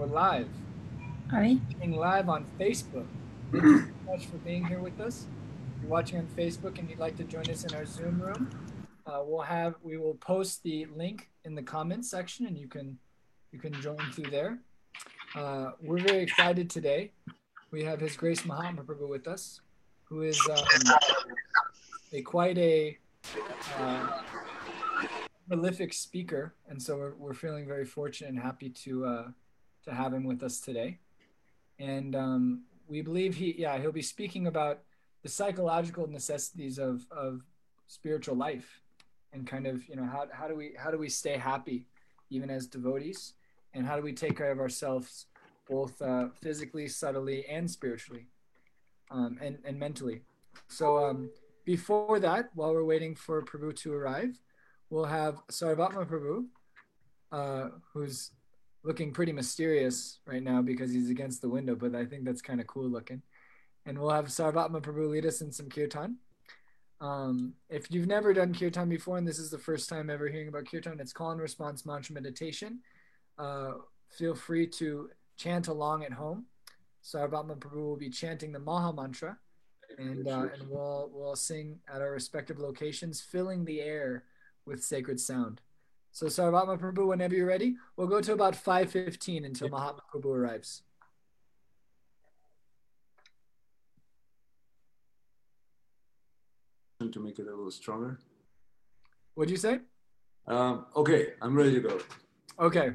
We're live. Are we? Being live on Facebook. Thank you so much for being here with us. If you're watching on Facebook and you'd like to join us in our Zoom room, uh, we'll have we will post the link in the comments section, and you can you can join through there. Uh, we're very excited today. We have His Grace Mahatma Prabhu with us, who is um, a quite a uh, prolific speaker, and so we're, we're feeling very fortunate and happy to uh, to have him with us today. And um, we believe he, yeah, he'll be speaking about the psychological necessities of of spiritual life, and kind of you know how how do we how do we stay happy even as devotees, and how do we take care of ourselves both uh, physically, subtly, and spiritually, um, and and mentally. So um, before that, while we're waiting for Prabhu to arrive, we'll have Sarvatma Prabhu, uh, who's looking pretty mysterious right now because he's against the window, but I think that's kind of cool looking. And we'll have Sarvatma Prabhu lead us in some kirtan. Um, if you've never done kirtan before and this is the first time ever hearing about kirtan, it's call and response mantra meditation. Uh, feel free to chant along at home. Sarvatma Prabhu will be chanting the Maha Mantra, and uh, and we'll we'll sing at our respective locations, filling the air with sacred sound. So Sarvatma Prabhu, whenever you're ready, we'll go to about 5.15 until Mahatma Prabhu arrives. To make it a little stronger. What'd you say? Um, okay, I'm ready to go. Okay.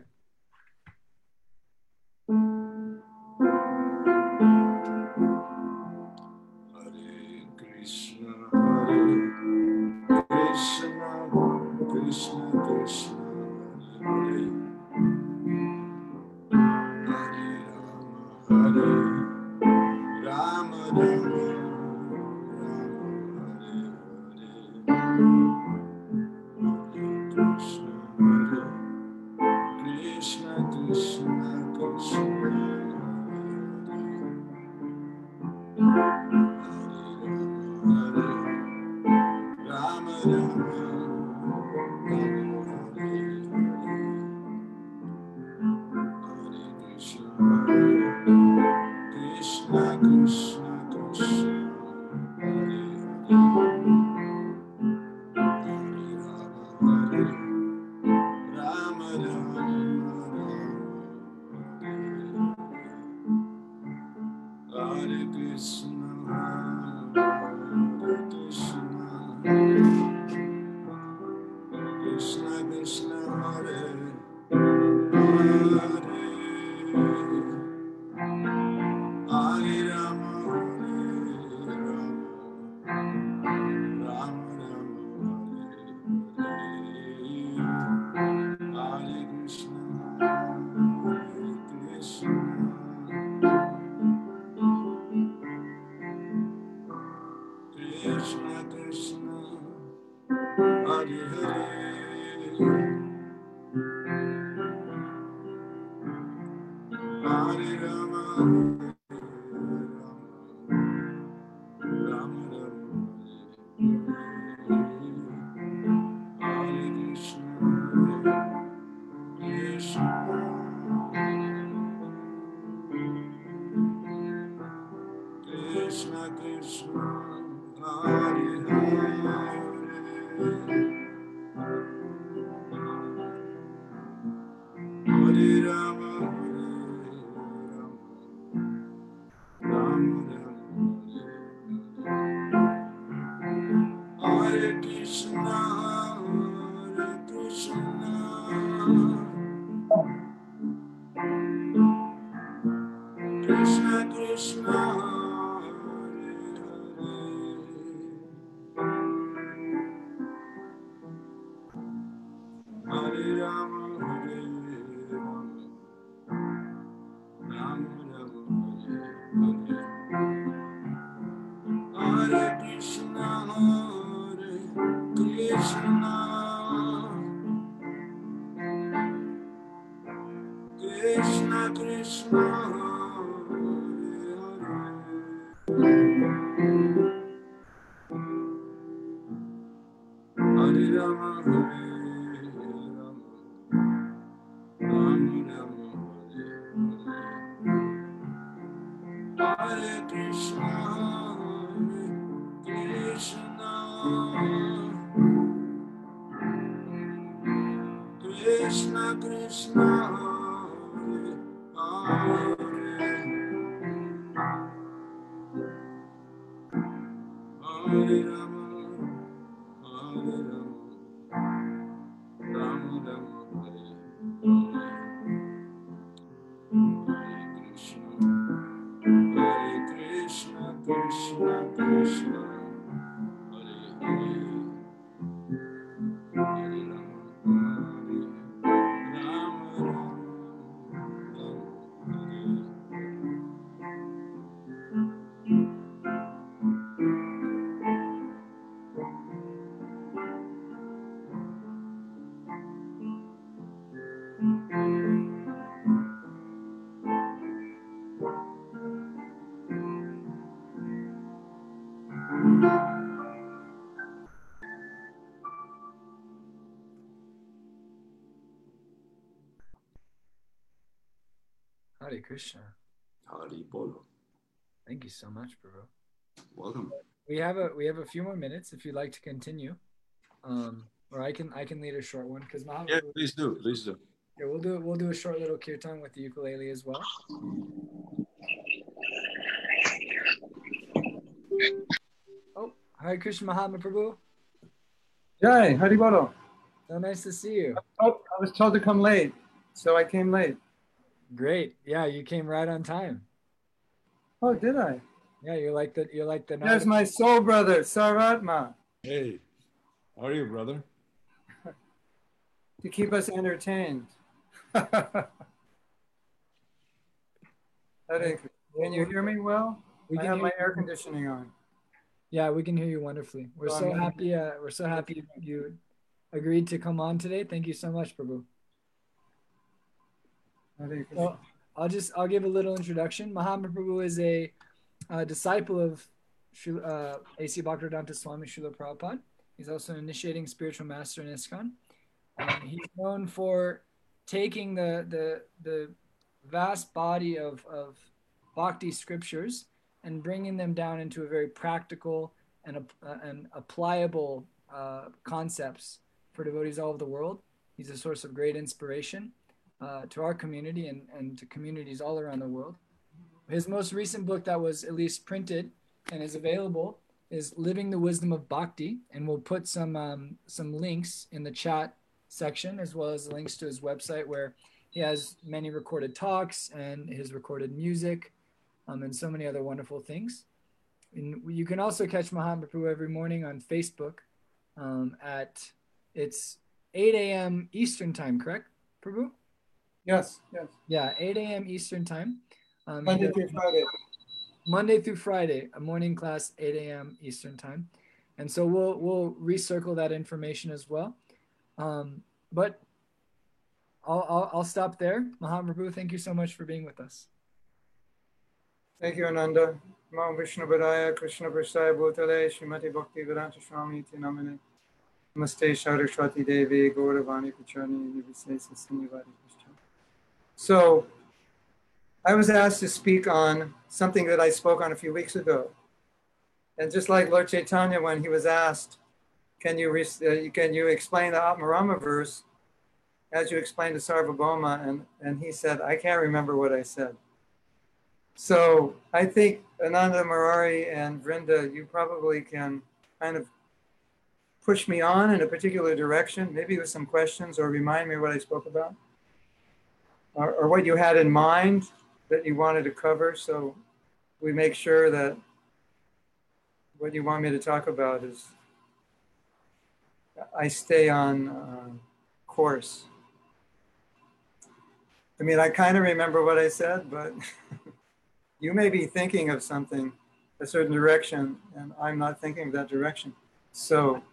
Hare Krishna, Hare Krishna, Krishna Krishna, Krishna. Hari Bolo. Thank you so much, Prabhu. Welcome. We have a we have a few more minutes if you'd like to continue, um, or I can I can lead a short one because Mahaprabhu. Yeah, please do. Please do. Yeah, we'll do we'll do a short little kirtan with the ukulele as well. Oh, Hare Krishna Mahatma Prabhu. Jai, Hari Bolo. So nice to see you. Oh, I was told to come late, so I came late. Great. Yeah, you came right on time. Oh, did I? Yeah, you're like the you're like the There's my soul brother, Sarvatma, Hey, how are you, brother? to keep us entertained. Hare Can you hear me well? We I have my air conditioning on. Yeah, we can hear you wonderfully. We're Oh, so happy. Uh, we're so happy you agreed to come on today. Thank you so much, Prabhu. Well, I'll just I'll give a little introduction. Mahatma Prabhu is a, disciple of uh, A.C. Bhaktivedanta Swami Srila Prabhupada. He's also an initiating spiritual master in ISKCON. Um, he's known for taking the the the vast body of of bhakti scriptures and bringing them down into a very practical and uh, and applicable uh, concepts for devotees all over the world. He's a source of great inspiration uh, to our community and, and to communities all around the world. His most recent book that was at least printed and is available is Living the Wisdom of Bhakti, and we'll put some um, some links in the chat section as well as links to his website where he has many recorded talks and his recorded music um, and so many other wonderful things. And you can also catch Mahatma Prabhu every morning on Facebook um, at it's 8 a.m. Eastern time, correct, Prabhu? Yes, yes. Yeah, 8 a.m. Eastern time. Um, Monday through Friday. Monday through Friday, a morning class, 8 a.m. Eastern time, and so we'll we'll recircle that information as well. Um, but I'll, I'll I'll stop there. Mahatma Prabhu, thank you so much for being with us. Thank you, Ananda. Mam Vishnu Padaya, Krishna Presthaya Bhutale, Srimati Bhakti Vedanta Swami Iti Namane. Namaste Saraswati Devi, Gauravani Pachani, Nivise Sanyavadi Krishna. So, I was asked to speak on something that I spoke on a few weeks ago. And just like Lord Chaitanya, when he was asked, can you, re- uh, can you explain the Atmarama verse as you explained the Sarvabhauma? And, and he said, I can't remember what I said. So I think Ananda Murari and Vrinda, you probably can kind of push me on in a particular direction, maybe with some questions or remind me what I spoke about or, or what you had in mind that you wanted to cover. So we make sure that what you want me to talk about is I stay on uh, course. I mean, I kind of remember what I said, but you may be thinking of something a certain direction and i'm not thinking of that direction so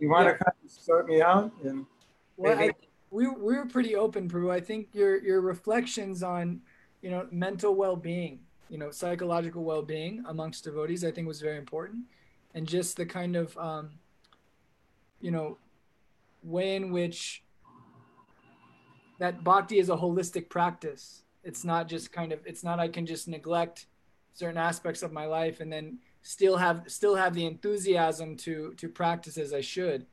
you want Yeah. to kind of sort me out and Well, Maybe- we we were pretty open, Prabhu. I think your your reflections on you know mental well being, you know psychological well being amongst devotees, I think was very important, and just the kind of um, you know way in which that bhakti is a holistic practice. It's not just kind of it's not I can just neglect certain aspects of my life and then still have still have the enthusiasm to to practice as I should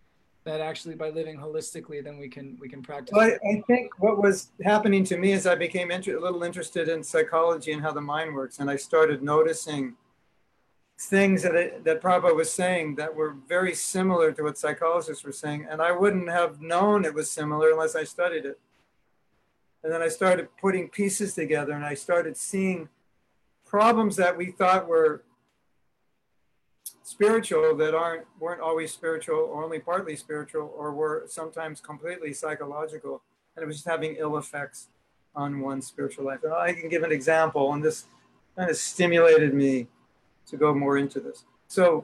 that actually by living holistically then we can we can practice well, I, I, think what was happening to me is i became inter- a little interested in psychology and how the mind works and i started noticing things that I, that Prabhupada was saying that were very similar to what psychologists were saying and i wouldn't have known it was similar unless i studied it. And then i started putting pieces together and i started seeing problems that we thought were spiritual that aren't weren't always spiritual or only partly spiritual or were sometimes completely psychological. And it was just having ill effects on one's spiritual life. And i can give an example and this kind of stimulated me to go more into this. So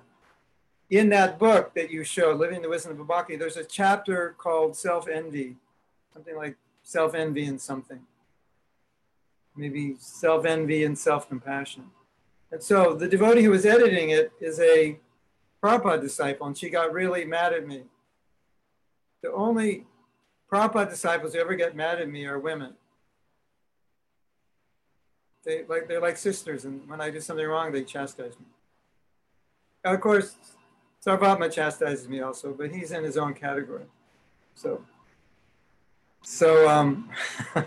in that book that you showed living the wisdom of Bhakti, there's a chapter called self-envy something like self-envy and something. Maybe self-envy and self-compassion and so the devotee who was editing it is a Prabhupada disciple, and she got really mad at me. The only Prabhupada disciples who ever get mad at me are women. They like they're like sisters, and when I do something wrong, they chastise me. of course, Sarvatma chastises me also, but he's in his own category. So, so um,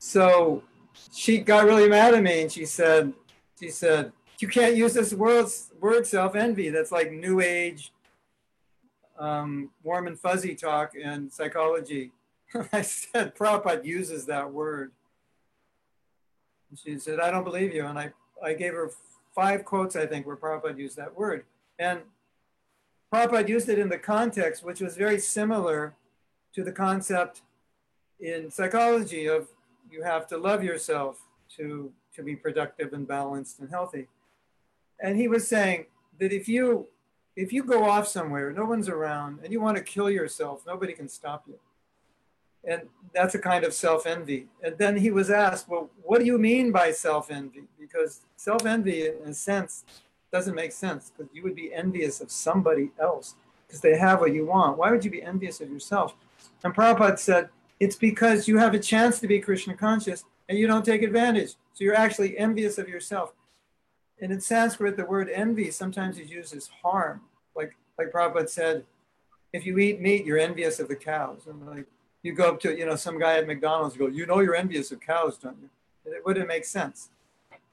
so she got really mad at me and she said, she said, you can't use this word, word self-envy. That's like new age, um, warm and fuzzy talk in psychology. I said, Prabhupada uses that word. And she said, I don't believe you. And I, I gave her five quotes, I think, where Prabhupada used that word. And Prabhupada used it in the context, which was very similar to the concept in psychology of you have to love yourself to to be productive and balanced and healthy. And he was saying that if you if you go off somewhere, no one's around, and you want to kill yourself, nobody can stop you. And that's a kind of self envy. And then he was asked, Well, what do you mean by self envy? Because self envy, in a sense, doesn't make sense because you would be envious of somebody else because they have what you want. Why would you be envious of yourself? And Prabhupada said, it's because you have a chance to be Krishna conscious and you don't take advantage. So you're actually envious of yourself. And in Sanskrit, the word envy sometimes is used as harm. Like like Prabhupada said, if you eat meat, you're envious of the cows. And like you go up to, you know, some guy at McDonald's you go, you know you're envious of cows, don't you? It wouldn't make sense.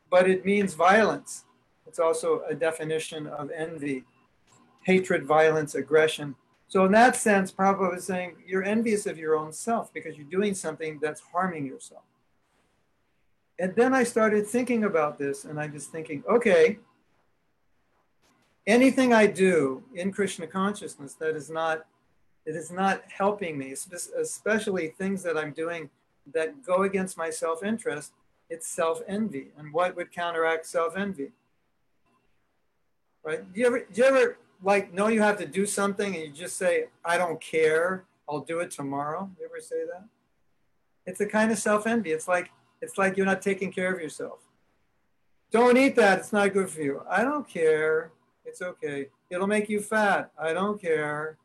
But it means violence. It's also a definition of envy. Hatred, violence, aggression. So in that sense, Prabhupada was saying you're envious of your own self because you're doing something that's harming yourself. And then I started thinking about this and I'm just thinking, okay, anything I do in Krishna consciousness that is not it is not helping me, especially things that I'm doing that go against my self-interest, it's self-envy. And what would counteract self-envy? Right? Do you ever do you ever like know you have to do something and you just say, I don't care, I'll do it tomorrow? You ever say that? It's a kind of self-envy. It's like it's like you're not taking care of yourself. Don't eat that, it's not good for you. I don't care. It's okay. It'll make you fat. I don't care.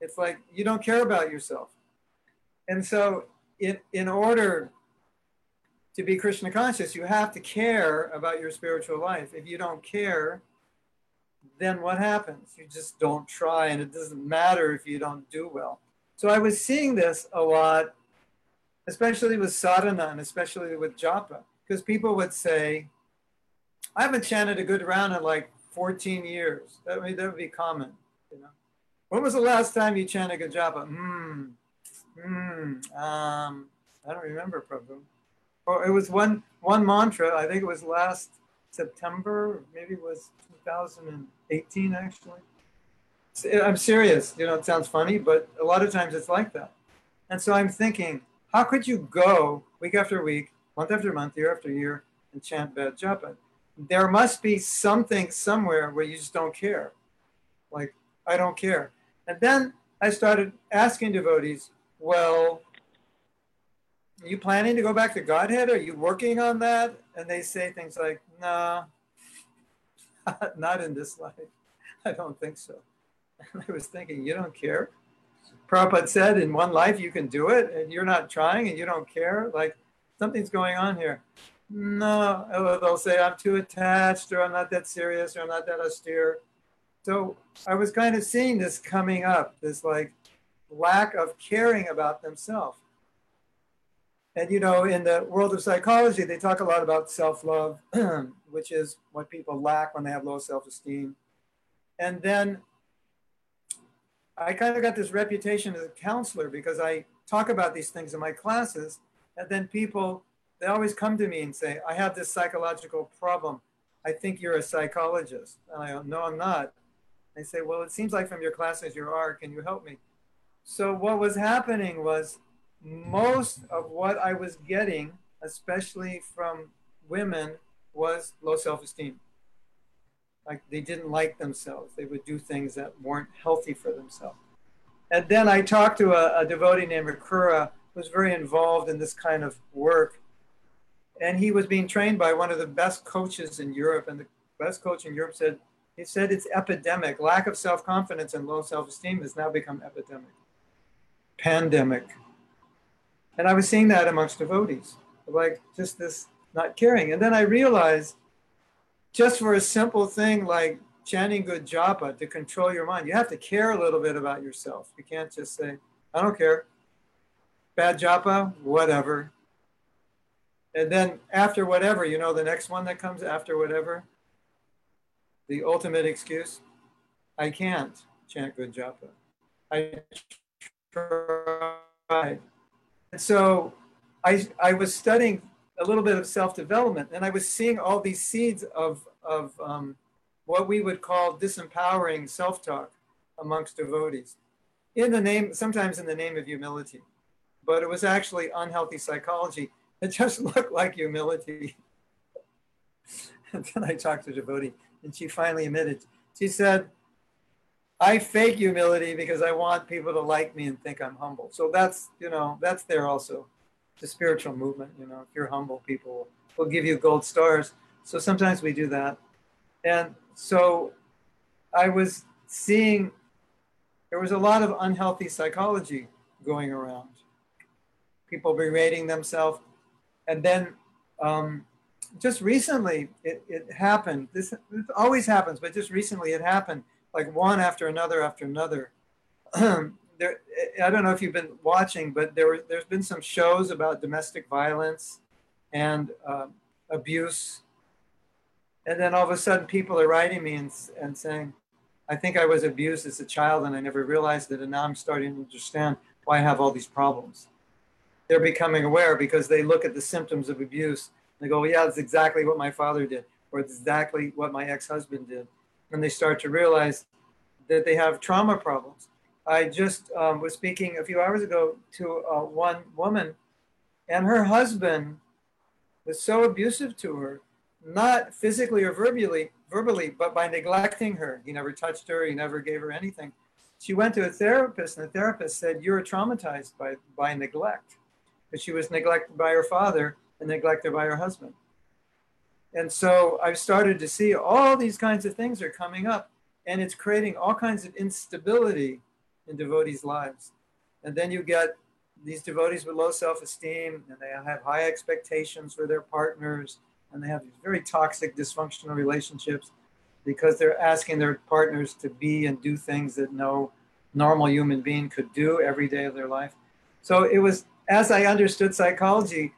It's like you don't care about yourself. And so in, in order to be Krishna conscious, you have to care about your spiritual life. If you don't care, then what happens? You just don't try, and it doesn't matter if you don't do well. So I was seeing this a lot, especially with sadhana and especially with japa, because people would say, I haven't chanted a good round in like 14 years. That would, that would be common, you know. When was the last time you chanted a japa? Hmm, hmm, um, I don't remember, Prabhu. Or it was one one mantra. I think it was last September, maybe it was 2018 actually. Eh, I'm serious. You know, it sounds funny, but a lot of times it's like that. And so I'm thinking, how could you go week after week, month after month, year after year, and chant bad japa? There must be something somewhere where you just don't care. Like, I don't care. And then I started asking devotees, well, are you planning to go back to Godhead? Are you working on that? And they say things like, no, not in this life. I don't think so. And I was thinking, you don't care? Prabhupada said, in one life you can do it, and you're not trying and you don't care. Like something's going on here. no, oh, they'll say I'm too attached or I'm not that serious or I'm not that austere. So I was kind of seeing this coming up, this like lack of caring about themselves. And you know, in the world of psychology, they talk a lot about self-love, which is what people lack when they have low self-esteem. And then I kind of got this reputation as a counselor because I talk about these things in my classes, and then people they always come to me and say, I have this psychological problem. I think you're a psychologist. And I go, No, I'm not. They say, Well, it seems like from your classes you are. Can you help me? So, what was happening was most of what I was getting, especially from women, was low self esteem. Like they didn't like themselves. They would do things that weren't healthy for themselves. And then I talked to a, a devotee named Rakura, who was very involved in this kind of work and he was being trained by one of the best coaches in Europe. And the best coach in Europe said, he said it's epidemic. Lack of self-confidence and low self-esteem has now become epidemic, pandemic. And I was seeing that amongst devotees, like just this not caring. And then I realized just for a simple thing like chanting good japa to control your mind, you have to care a little bit about yourself. You can't just say, I don't care. Bad japa, whatever. And then after whatever, you know, the next one that comes after whatever, the ultimate excuse, I can't chant good japa. I tried. And so I, I was studying a little bit of self-development and I was seeing all these seeds of, of um, what we would call disempowering self-talk amongst devotees in the name, sometimes in the name of humility, but it was actually unhealthy psychology it just looked like humility. and then I talked to a devotee, and she finally admitted. She said, "I fake humility because I want people to like me and think I'm humble." So that's you know that's there also, the spiritual movement. You know, if you're humble, people will give you gold stars. So sometimes we do that, and so I was seeing there was a lot of unhealthy psychology going around. People berating themselves, and then um, just recently it, it happened. This always happens, but just recently it happened, like one after another after another. there, I don't know if you've been watching, but there were, there's been some shows about domestic violence and uh, abuse. And then all of a sudden, people are writing me and, and saying, I think I was abused as a child and I never realized it. And now I'm starting to understand why I have all these problems they're becoming aware because they look at the symptoms of abuse. And they go, well, yeah, that's exactly what my father did, or it's exactly what my ex-husband did. And they start to realize that they have trauma problems. I just um, was speaking a few hours ago to uh, one woman, and her husband was so abusive to her, not physically or verbally, verbally, but by neglecting her. He never touched her. He never gave her anything. She went to a therapist, and the therapist said, "You're traumatized by by neglect." but she was neglected by her father and neglected by her husband. And so I've started to see all these kinds of things are coming up, and it's creating all kinds of instability in devotees' lives. And then you get these devotees with low self esteem, and they have high expectations for their partners, and they have these very toxic, dysfunctional relationships because they're asking their partners to be and do things that no normal human being could do every day of their life. So it was as I understood psychology,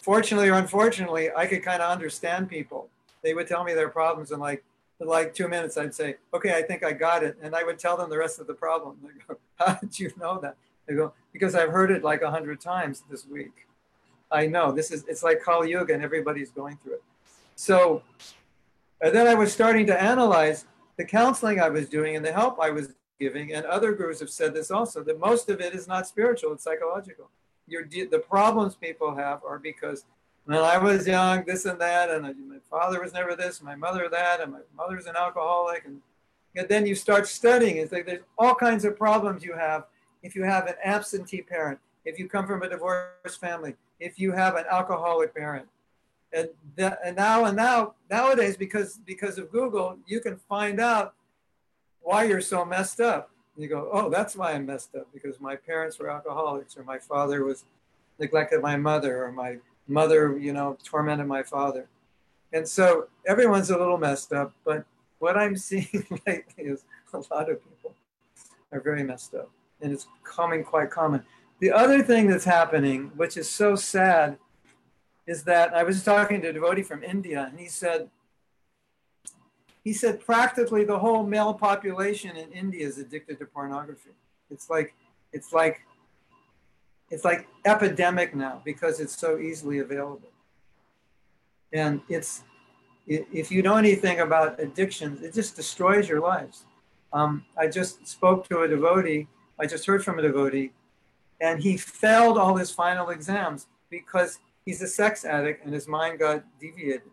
fortunately or unfortunately, I could kind of understand people. They would tell me their problems, and like in like two minutes, I'd say, "Okay, I think I got it," and I would tell them the rest of the problem. They go, "How did you know that?" They go, "Because I've heard it like a hundred times this week. I know this is it's like Kali Yuga, and everybody's going through it." So, and then I was starting to analyze the counseling I was doing and the help I was giving, and other gurus have said this also that most of it is not spiritual; it's psychological the problems people have are because when I was young, this and that, and my father was never this, and my mother that, and my mother's an alcoholic, and, and then you start studying. It's like there's all kinds of problems you have if you have an absentee parent, if you come from a divorced family, if you have an alcoholic parent, and and now and now nowadays because because of Google, you can find out why you're so messed up you go, oh, that's why I'm messed up because my parents were alcoholics or my father was neglected my mother or my mother, you know, tormented my father. And so everyone's a little messed up, but what I'm seeing lately is a lot of people are very messed up, and it's coming quite common. The other thing that's happening, which is so sad, is that I was talking to a devotee from India, and he said, he said practically the whole male population in India is addicted to pornography. It's like, it's like, it's like epidemic now because it's so easily available. And it's, if you know anything about addictions, it just destroys your lives. Um, I just spoke to a devotee, I just heard from a devotee, and he failed all his final exams because he's a sex addict and his mind got deviated.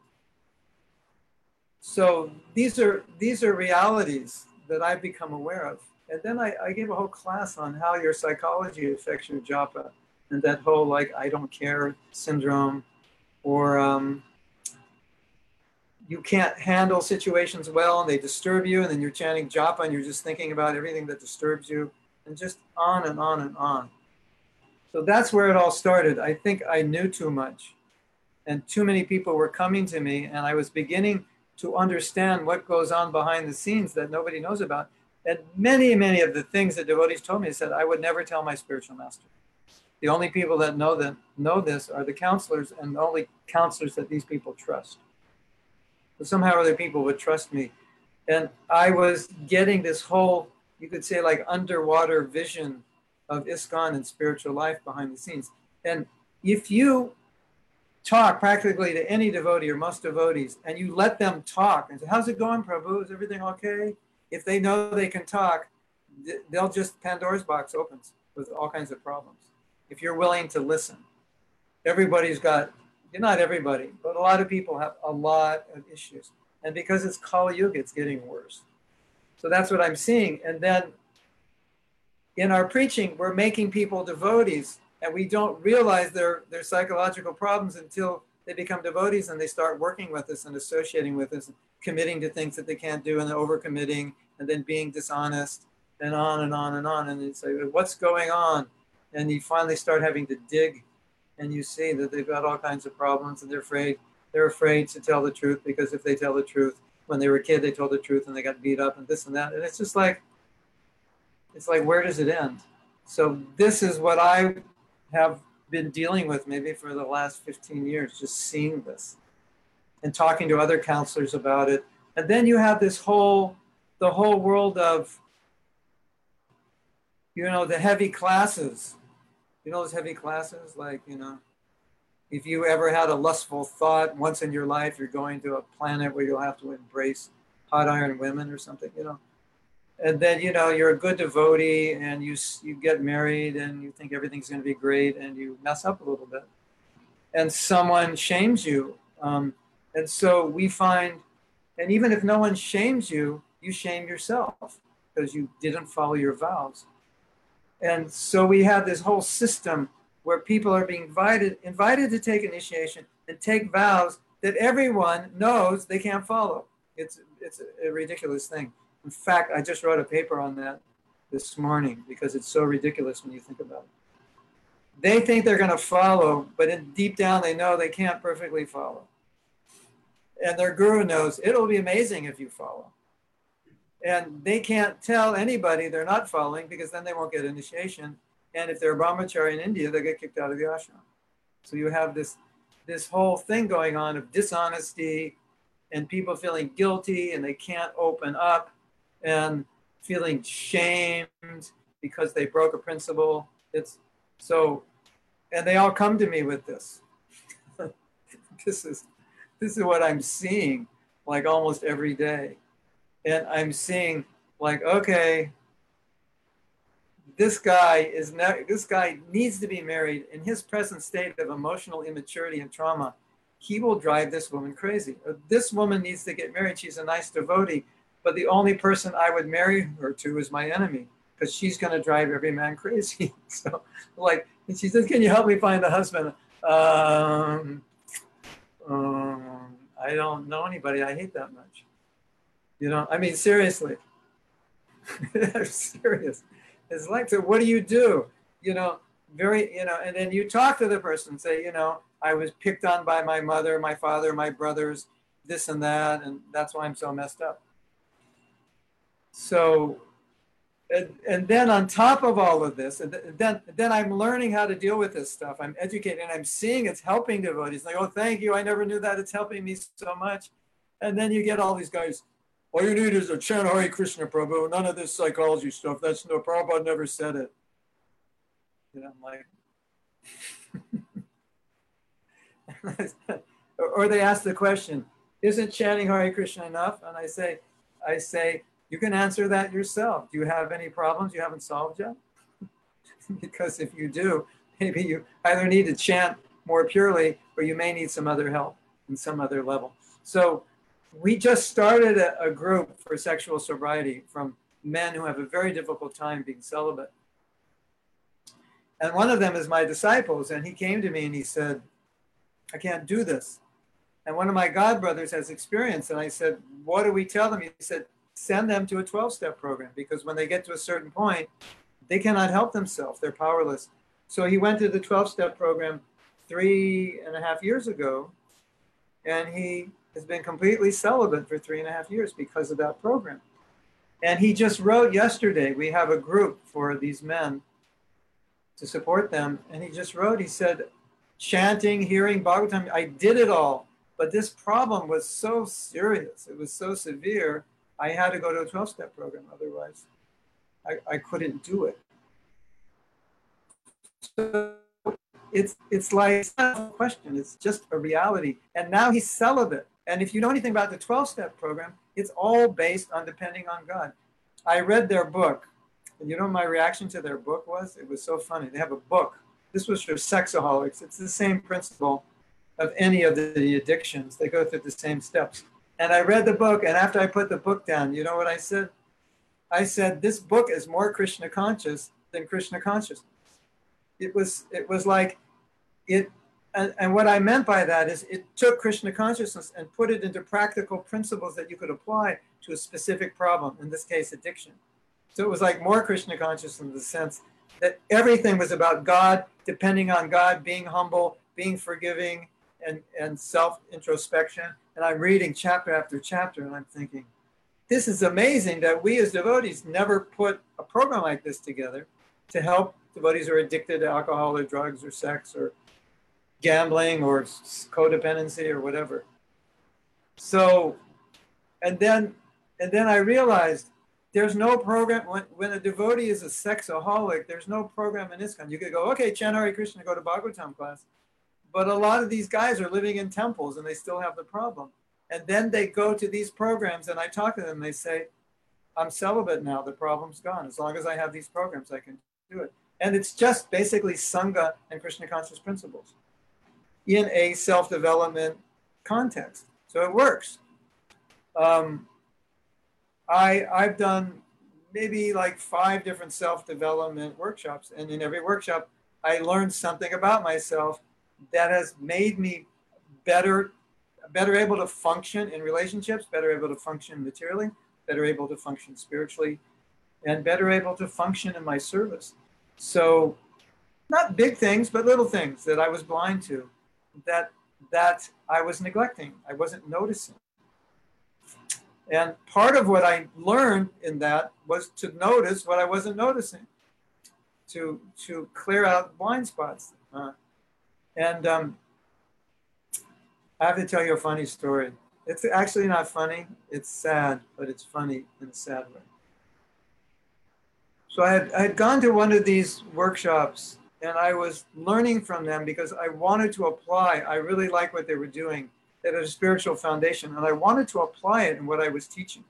So these are these are realities that I've become aware of. And then I, I gave a whole class on how your psychology affects your japa and that whole like I don't care syndrome or um, you can't handle situations well and they disturb you and then you're chanting japa and you're just thinking about everything that disturbs you and just on and on and on. So that's where it all started. I think I knew too much and too many people were coming to me and I was beginning to understand what goes on behind the scenes that nobody knows about. And many, many of the things that devotees told me said I would never tell my spiritual master. The only people that know that know this are the counselors and the only counselors that these people trust. But somehow other people would trust me. And I was getting this whole, you could say like underwater vision of ISKCON and spiritual life behind the scenes. And if you talk practically to any devotee or most devotees and you let them talk and say, How's it going, Prabhu? Is everything okay? If they know they can talk, they'll just, Pandora's box opens with all kinds of problems. If you're willing to listen, everybody's got, not everybody, but a lot of people have a lot of issues. And because it's Kali Yuga, it's getting worse. So that's what I'm seeing. And then in our preaching, we're making people devotees and we don't realize their, their psychological problems until they become devotees and they start working with us and associating with us, and committing to things that they can't do and overcommitting and then being dishonest and on and on and on. And you say, what's going on? And you finally start having to dig and you see that they've got all kinds of problems and they're afraid. They're afraid to tell the truth because if they tell the truth, when they were a kid, they told the truth and they got beat up and this and that. And it's just like, it's like, where does it end? So this is what I have been dealing with maybe for the last 15 years, just seeing this and talking to other counselors about it. And then you have this whole, the whole world of, you know, the heavy classes. You know those heavy classes? Like, you know, if you ever had a lustful thought once in your life, you're going to a planet where you'll have to embrace hot iron women or something, you know and then you know you're a good devotee and you you get married and you think everything's going to be great and you mess up a little bit. And someone shames you um, and so we find and even if no one shames you you shame yourself because you didn't follow your vows. And so we have this whole system where people are being invited invited to take initiation and take vows that everyone knows they can't follow. It's it's a ridiculous thing in fact, I just wrote a paper on that this morning because it's so ridiculous when you think about it. They think they're going to follow, but in, deep down they know they can't perfectly follow. And their guru knows it'll be amazing if you follow. And they can't tell anybody they're not following because then they won't get initiation. And if they're a brahmachari in India, they get kicked out of the ashram. So you have this this whole thing going on of dishonesty and people feeling guilty and they can't open up and feeling shamed because they broke a principle. It's so, and they all come to me with this. this is this is what I'm seeing like almost every day. And I'm seeing like, okay, this guy is ne- this guy needs to be married in his present state of emotional immaturity and trauma. He will drive this woman crazy. This woman needs to get married. She's a nice devotee but the only person I would marry her to is my enemy because she's going to drive every man crazy. so, like, and she says, "Can you help me find a husband?" Um, um, I don't know anybody I hate that much. You know, I mean, seriously. I'm serious. It's like, so what do you do? You know, very, you know, and then you talk to the person say, you know, I was picked on by my mother, my father, my brothers, this and that, and that's why I'm so messed up. So, and, and then on top of all of this, and then then I'm learning how to deal with this stuff. I'm educating, and I'm seeing it's helping devotees. Like, oh, thank you. I never knew that. It's helping me so much. And then you get all these guys. All you need is a chant Hare Krishna, Prabhu. None of this psychology stuff. That's no Prabhupada never said it. And I'm like, or they ask the question, isn't chanting Hare Krishna enough? And I say, I say, you can answer that yourself. Do you have any problems you haven't solved yet? because if you do, maybe you either need to chant more purely or you may need some other help in some other level. So we just started a, a group for sexual sobriety from men who have a very difficult time being celibate. And one of them is my disciples, and he came to me and he said, I can't do this. And one of my god brothers has experience. And I said, What do we tell them? He said, Send them to a 12 step program because when they get to a certain point, they cannot help themselves. They're powerless. So he went to the 12 step program three and a half years ago, and he has been completely celibate for three and a half years because of that program. And he just wrote yesterday, we have a group for these men to support them. And he just wrote, he said, chanting, hearing Bhagavatam, I did it all. But this problem was so serious, it was so severe, I had to go to a 12 step program. Otherwise, I, I couldn't do it. So it's, it's like a question, it's just a reality. And now he's celibate. And if you know anything about the 12 step program, it's all based on depending on God. I read their book, and you know my reaction to their book was? It was so funny. They have a book. This was for sexaholics. It's the same principle of any of the addictions. They go through the same steps. And I read the book, and after I put the book down, you know what I said? I said, This book is more Krishna conscious than Krishna consciousness. It was it was like it and, and what I meant by that is it took Krishna consciousness and put it into practical principles that you could apply to a specific problem, in this case addiction. So it was like more Krishna conscious in the sense that everything was about God, depending on God, being humble, being forgiving, and, and self introspection. And I'm reading chapter after chapter, and I'm thinking, this is amazing that we as devotees never put a program like this together to help devotees who are addicted to alcohol or drugs or sex or gambling or codependency or whatever. So, and then, and then I realized there's no program when, when a devotee is a sexaholic there's no program in this ISKCON you could go okay chant Hare Krishna go to Bhagavatam class but a lot of these guys are living in temples and they still have the problem. And then they go to these programs and I talk to them they say I'm celibate now. The problem's gone. As long as I have these programs I can do it. And it's just basically Sangha and Krishna conscious principles in a self-development context. So it works. Um, I I've done maybe like five different self-development workshops, and in every workshop, I learned something about myself that has made me better, better able to function in relationships, better able to function materially, better able to function spiritually, and better able to function in my service. So, not big things, but little things that I was blind to, that that I was neglecting, I wasn't noticing. And part of what I learned in that was to notice what I wasn't noticing, to to clear out blind spots. Uh, and um, I have to tell you a funny story. It's actually not funny. It's sad, but it's funny in a sad way. So I had, I had gone to one of these workshops and I was learning from them because I wanted to apply. I really like what they were doing that had a spiritual foundation, and I wanted to apply it in what I was teaching.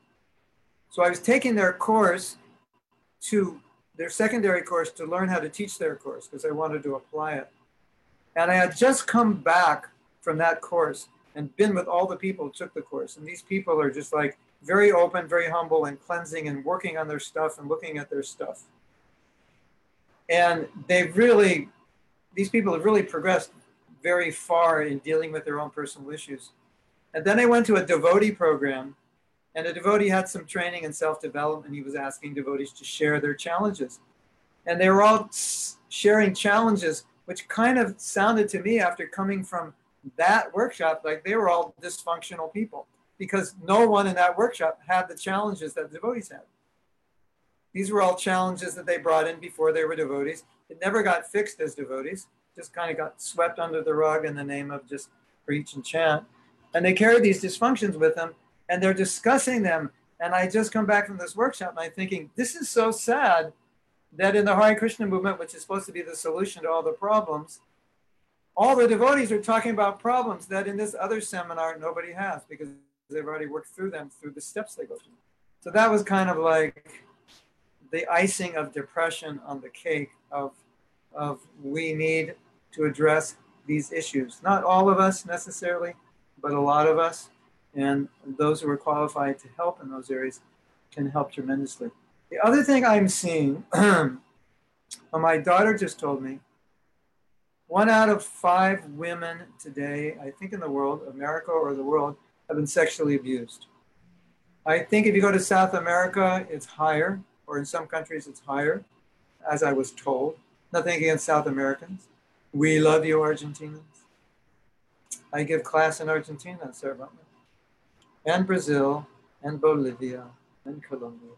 So I was taking their course to their secondary course to learn how to teach their course because I wanted to apply it. And I had just come back from that course and been with all the people who took the course. And these people are just like very open, very humble, and cleansing and working on their stuff and looking at their stuff. And they've really, these people have really progressed very far in dealing with their own personal issues. And then I went to a devotee program, and a devotee had some training in self development. He was asking devotees to share their challenges. And they were all sharing challenges, which kind of sounded to me after coming from that workshop like they were all dysfunctional people because no one in that workshop had the challenges that devotees had. These were all challenges that they brought in before they were devotees. It never got fixed as devotees, just kind of got swept under the rug in the name of just preach and chant. And they carry these dysfunctions with them and they're discussing them. And I just come back from this workshop and I'm thinking, this is so sad that in the Hare Krishna movement, which is supposed to be the solution to all the problems, all the devotees are talking about problems that in this other seminar nobody has because they've already worked through them through the steps they go through. So that was kind of like the icing of depression on the cake of, of we need to address these issues. Not all of us necessarily, but a lot of us. And those who are qualified to help in those areas can help tremendously. The other thing I'm seeing, my daughter just told me, one out of five women today, I think in the world, America or the world, have been sexually abused. I think if you go to South America, it's higher, or in some countries, it's higher, as I was told. Nothing against South Americans. We love you, Argentinians. I give class in Argentina, sir, and Brazil, and Bolivia, and Colombia.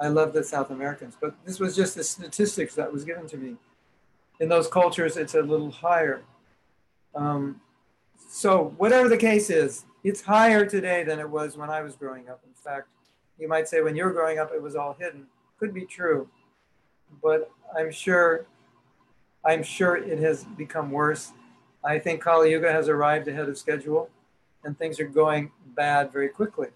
I love the South Americans, but this was just the statistics that was given to me. In those cultures, it's a little higher. Um, so, whatever the case is, it's higher today than it was when I was growing up. In fact, you might say when you were growing up, it was all hidden. Could be true, but I'm sure, I'm sure it has become worse. I think Kali Yuga has arrived ahead of schedule, and things are going bad very quickly.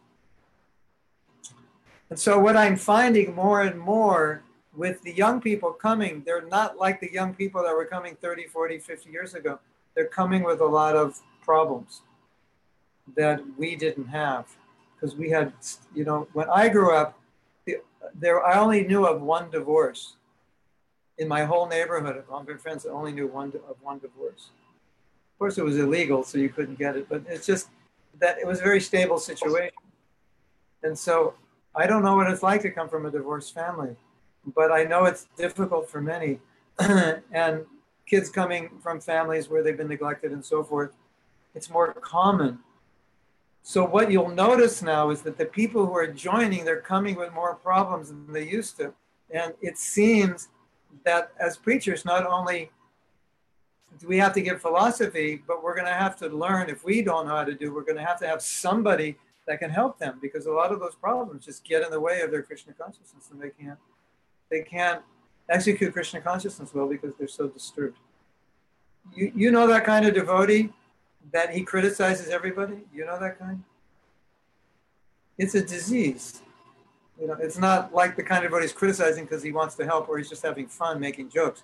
And so, what I'm finding more and more with the young people coming, they're not like the young people that were coming 30, 40, 50 years ago. They're coming with a lot of problems that we didn't have because we had, you know, when I grew up, there I only knew of one divorce in my whole neighborhood of Hong friends. I only knew one of one divorce. Of course, it was illegal, so you couldn't get it. But it's just that it was a very stable situation, and so I don't know what it's like to come from a divorced family, but I know it's difficult for many, and kids coming from families where they've been neglected and so forth. It's more common so what you'll notice now is that the people who are joining, they're coming with more problems than they used to. And it seems that as preachers, not only do we have to give philosophy, but we're going to have to learn, if we don't know how to do, we're going to have to have somebody that can help them because a lot of those problems just get in the way of their Krishna consciousness and they can't, they can't execute Krishna consciousness well because they're so disturbed. You, you know that kind of devotee that he criticizes everybody? You know that kind? It's a disease. You know, it's not like the kind of what he's criticizing because he wants to help or he's just having fun making jokes.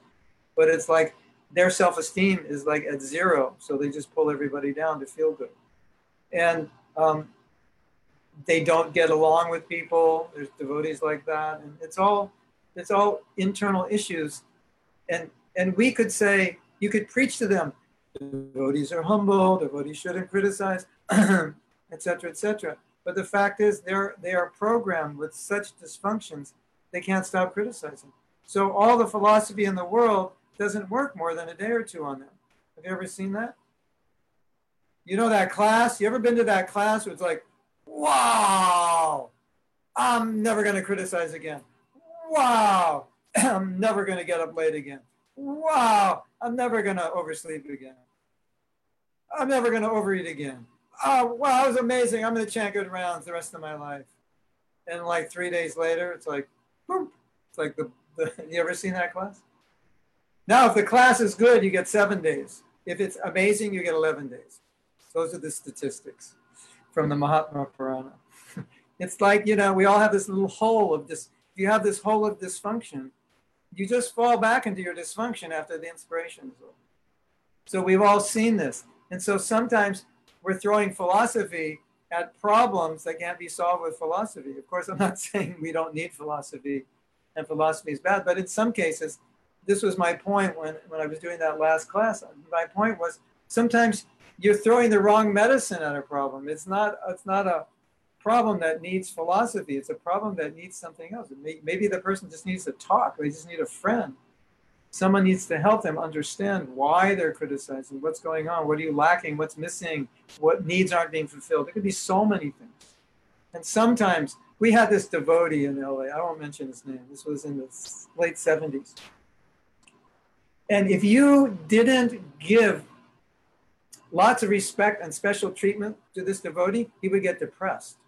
But it's like their self-esteem is like at zero, so they just pull everybody down to feel good. And um, they don't get along with people. There's devotees like that, and it's all it's all internal issues. And and we could say you could preach to them devotees are humble, devotees shouldn't criticize, etc., etc. But the fact is, they're they are programmed with such dysfunctions, they can't stop criticizing. So all the philosophy in the world doesn't work more than a day or two on them. Have you ever seen that? You know that class? You ever been to that class it's like, wow, I'm never going to criticize again. Wow, I'm never going to get up late again. Wow, I'm never going to oversleep again. I'm never going to overeat again. Oh, wow, that was amazing. I'm going to chant good rounds the rest of my life. And like three days later, it's like, boom. It's like the, the you ever seen that class? Now, if the class is good, you get seven days. If it's amazing, you get 11 days. Those are the statistics from the Mahatma Purana. it's like, you know, we all have this little hole of this. You have this hole of dysfunction, you just fall back into your dysfunction after the inspiration is over. So we've all seen this. And so sometimes we're throwing philosophy at problems that can't be solved with philosophy. Of course, I'm not saying we don't need philosophy and philosophy is bad, but in some cases, this was my point when, when I was doing that last class. My point was sometimes you're throwing the wrong medicine at a problem. It's not, it's not a problem that needs philosophy. It's a problem that needs something else. Maybe the person just needs to talk. They just need a friend. Someone needs to help them understand why they're criticizing, what's going on, what are you lacking, what's missing, what needs aren't being fulfilled. It could be so many things. And sometimes we had this devotee in LA, I won't mention his name, this was in the late 70s. And if you didn't give lots of respect and special treatment to this devotee, he would get depressed.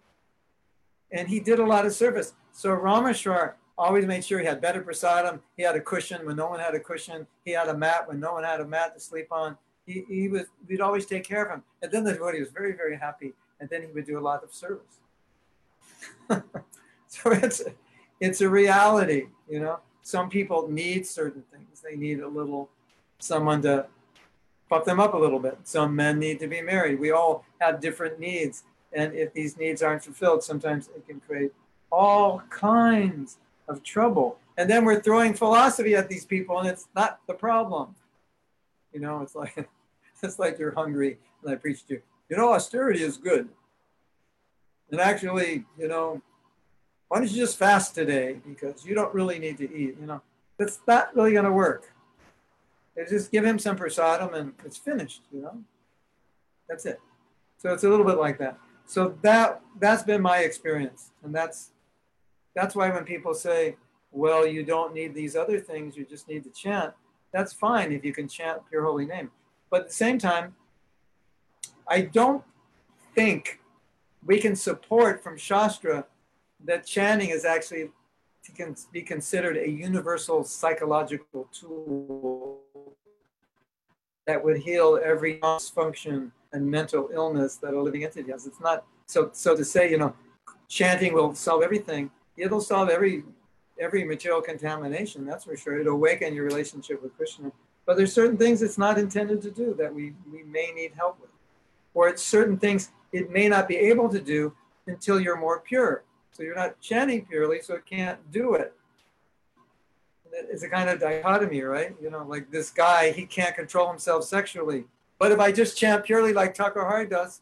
And he did a lot of service. So Rameshwar always made sure he had better prasadam. He had a cushion when no one had a cushion. He had a mat when no one had a mat to sleep on. He, he was, we'd always take care of him. And then the devotee was very, very happy. And then he would do a lot of service. so it's, it's a reality, you know. Some people need certain things. They need a little, someone to pump them up a little bit. Some men need to be married. We all have different needs. And if these needs aren't fulfilled, sometimes it can create all kinds of trouble. And then we're throwing philosophy at these people, and it's not the problem. You know, it's like it's like you're hungry, and I preach to you. You know, austerity is good. And actually, you know, why don't you just fast today because you don't really need to eat. You know, that's not really going to work. They just give him some prasadam and it's finished. You know, that's it. So it's a little bit like that. So that that's been my experience, and that's that's why when people say, well, you don't need these other things, you just need to chant, that's fine if you can chant pure holy name. But at the same time, I don't think we can support from Shastra that chanting is actually can be considered a universal psychological tool that would heal every dysfunction and mental illness that a living entity has. It's not so so to say, you know, chanting will solve everything it'll solve every every material contamination, that's for sure. It'll awaken your relationship with Krishna. But there's certain things it's not intended to do that we, we may need help with. Or it's certain things it may not be able to do until you're more pure. So you're not chanting purely, so it can't do it. It's a kind of dichotomy, right? You know, like this guy, he can't control himself sexually. But if I just chant purely like Hari does,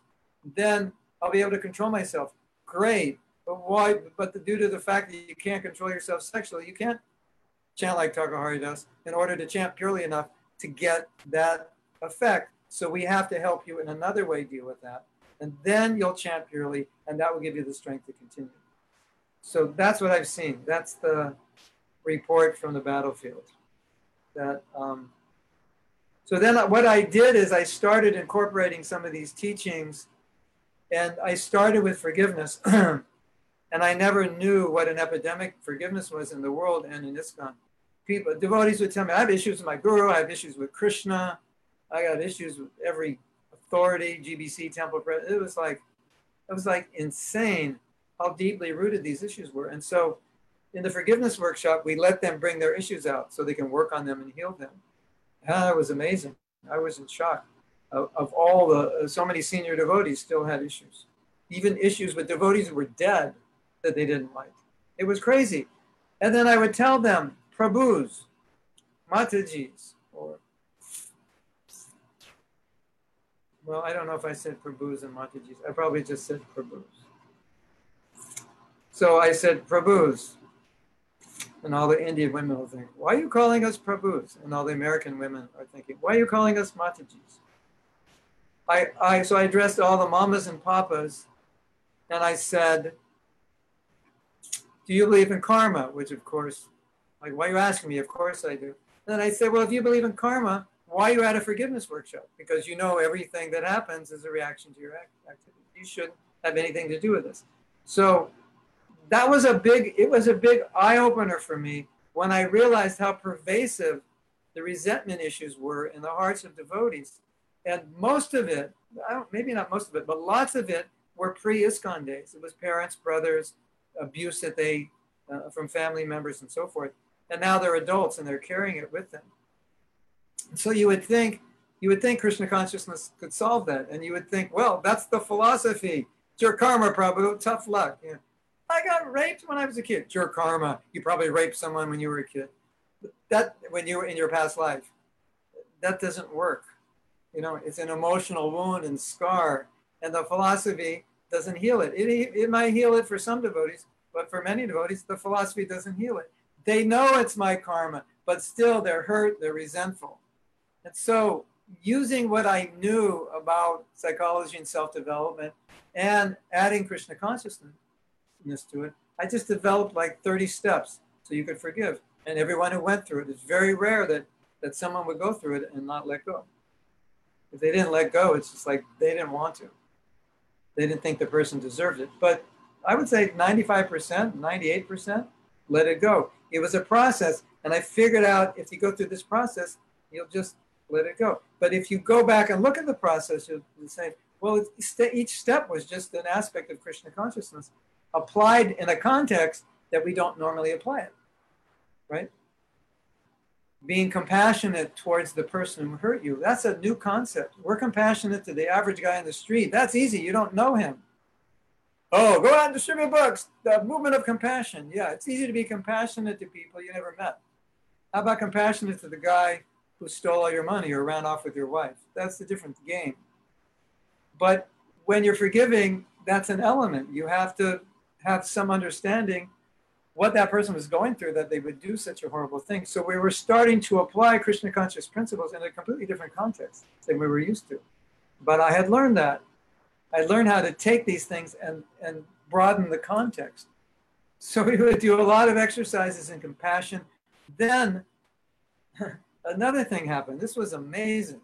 then I'll be able to control myself. Great. But why? But due to the fact that you can't control yourself sexually, you can't chant like Hari does in order to chant purely enough to get that effect. So we have to help you in another way deal with that. And then you'll chant purely, and that will give you the strength to continue. So that's what I've seen. That's the report from the battlefield. That um, so then what I did is I started incorporating some of these teachings, and I started with forgiveness. And I never knew what an epidemic forgiveness was in the world and in ISKCON. People, devotees would tell me, I have issues with my guru, I have issues with Krishna, I got issues with every authority, GBC, temple. It was like, it was like insane how deeply rooted these issues were. And so in the forgiveness workshop, we let them bring their issues out so they can work on them and heal them. Ah, it was amazing. I was in shock of, of all the, so many senior devotees still had issues. Even issues with devotees who were dead that they didn't like. It was crazy. And then I would tell them, Prabhus, Matajis, or, well, I don't know if I said Prabhus and Matajis. I probably just said Prabhus. So I said, Prabhus. And all the Indian women will think, why are you calling us Prabhus? And all the American women are thinking, why are you calling us Matajis? I, I, so I addressed all the mamas and papas and I said, do you believe in karma? Which, of course, like, why are you asking me? Of course I do. And then I said, well, if you believe in karma, why are you at a forgiveness workshop? Because you know everything that happens is a reaction to your activity. You shouldn't have anything to do with this. So that was a big, it was a big eye opener for me when I realized how pervasive the resentment issues were in the hearts of devotees. And most of it, maybe not most of it, but lots of it were pre ISKCON days. It was parents, brothers, abuse that they uh, from family members and so forth. And now they're adults and they're carrying it with them. So you would think you would think Krishna consciousness could solve that, and you would think, well, that's the philosophy. It's your karma, Prabhu. Tough luck. Know, I got raped when I was a kid. It's your karma. You probably raped someone when you were a kid. That when you were in your past life. That doesn't work. You know, it's an emotional wound and scar, and the philosophy doesn't heal it. it. It might heal it for some devotees, but for many devotees, the philosophy doesn't heal it. They know it's my karma, but still they're hurt, they're resentful. And so, using what I knew about psychology and self development and adding Krishna consciousness to it, I just developed like 30 steps so you could forgive. And everyone who went through it, it's very rare that, that someone would go through it and not let go. If they didn't let go, it's just like they didn't want to. They didn't think the person deserved it. But I would say 95%, 98% let it go. It was a process. And I figured out if you go through this process, you'll just let it go. But if you go back and look at the process, you'll say, well, each step was just an aspect of Krishna consciousness applied in a context that we don't normally apply it, right? Being compassionate towards the person who hurt you, that's a new concept. We're compassionate to the average guy in the street. That's easy. You don't know him. Oh, go out and distribute books. The movement of compassion. Yeah, it's easy to be compassionate to people you never met. How about compassionate to the guy who stole all your money or ran off with your wife? That's a different game. But when you're forgiving, that's an element. You have to have some understanding what that person was going through that they would do such a horrible thing. So we were starting to apply Krishna conscious principles in a completely different context than we were used to. But I had learned that. I learned how to take these things and, and broaden the context. So we would do a lot of exercises in compassion. Then another thing happened. This was amazing.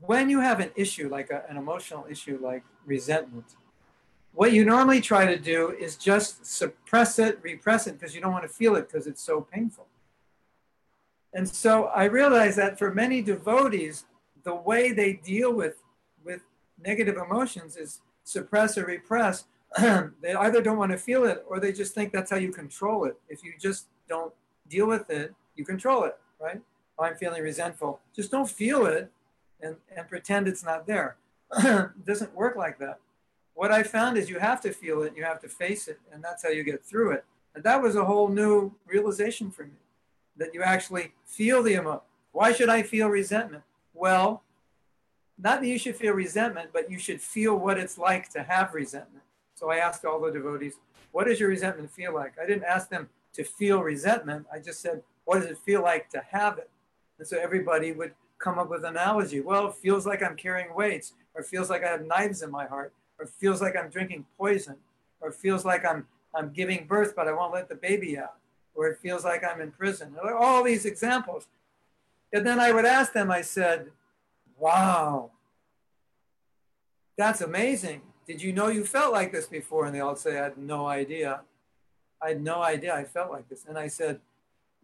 When you have an issue, like a, an emotional issue like resentment, what you normally try to do is just suppress it, repress it, because you don't want to feel it because it's so painful. And so I realized that for many devotees, the way they deal with, with negative emotions is suppress or repress. they either don't want to feel it or they just think that's how you control it. If you just don't deal with it, you control it, right? Oh, I'm feeling resentful. Just don't feel it and, and pretend it's not there. it doesn't work like that what I found is you have to feel it, you have to face it, and that's how you get through it. And that was a whole new realization for me that you actually feel the emotion. Why should I feel resentment? Well, not that you should feel resentment, but you should feel what it's like to have resentment. So I asked all the devotees, what does your resentment feel like? I didn't ask them to feel resentment. I just said, what does it feel like to have it? And so everybody would come up with an analogy. Well, it feels like I'm carrying weights, or feels like I have knives in my heart, or feels like I'm drinking poison, or feels like I'm I'm giving birth but I won't let the baby out, or it feels like I'm in prison. All these examples. And then I would ask them, I said, Wow, that's amazing. Did you know you felt like this before? And they all say, I had no idea. I had no idea I felt like this. And I said,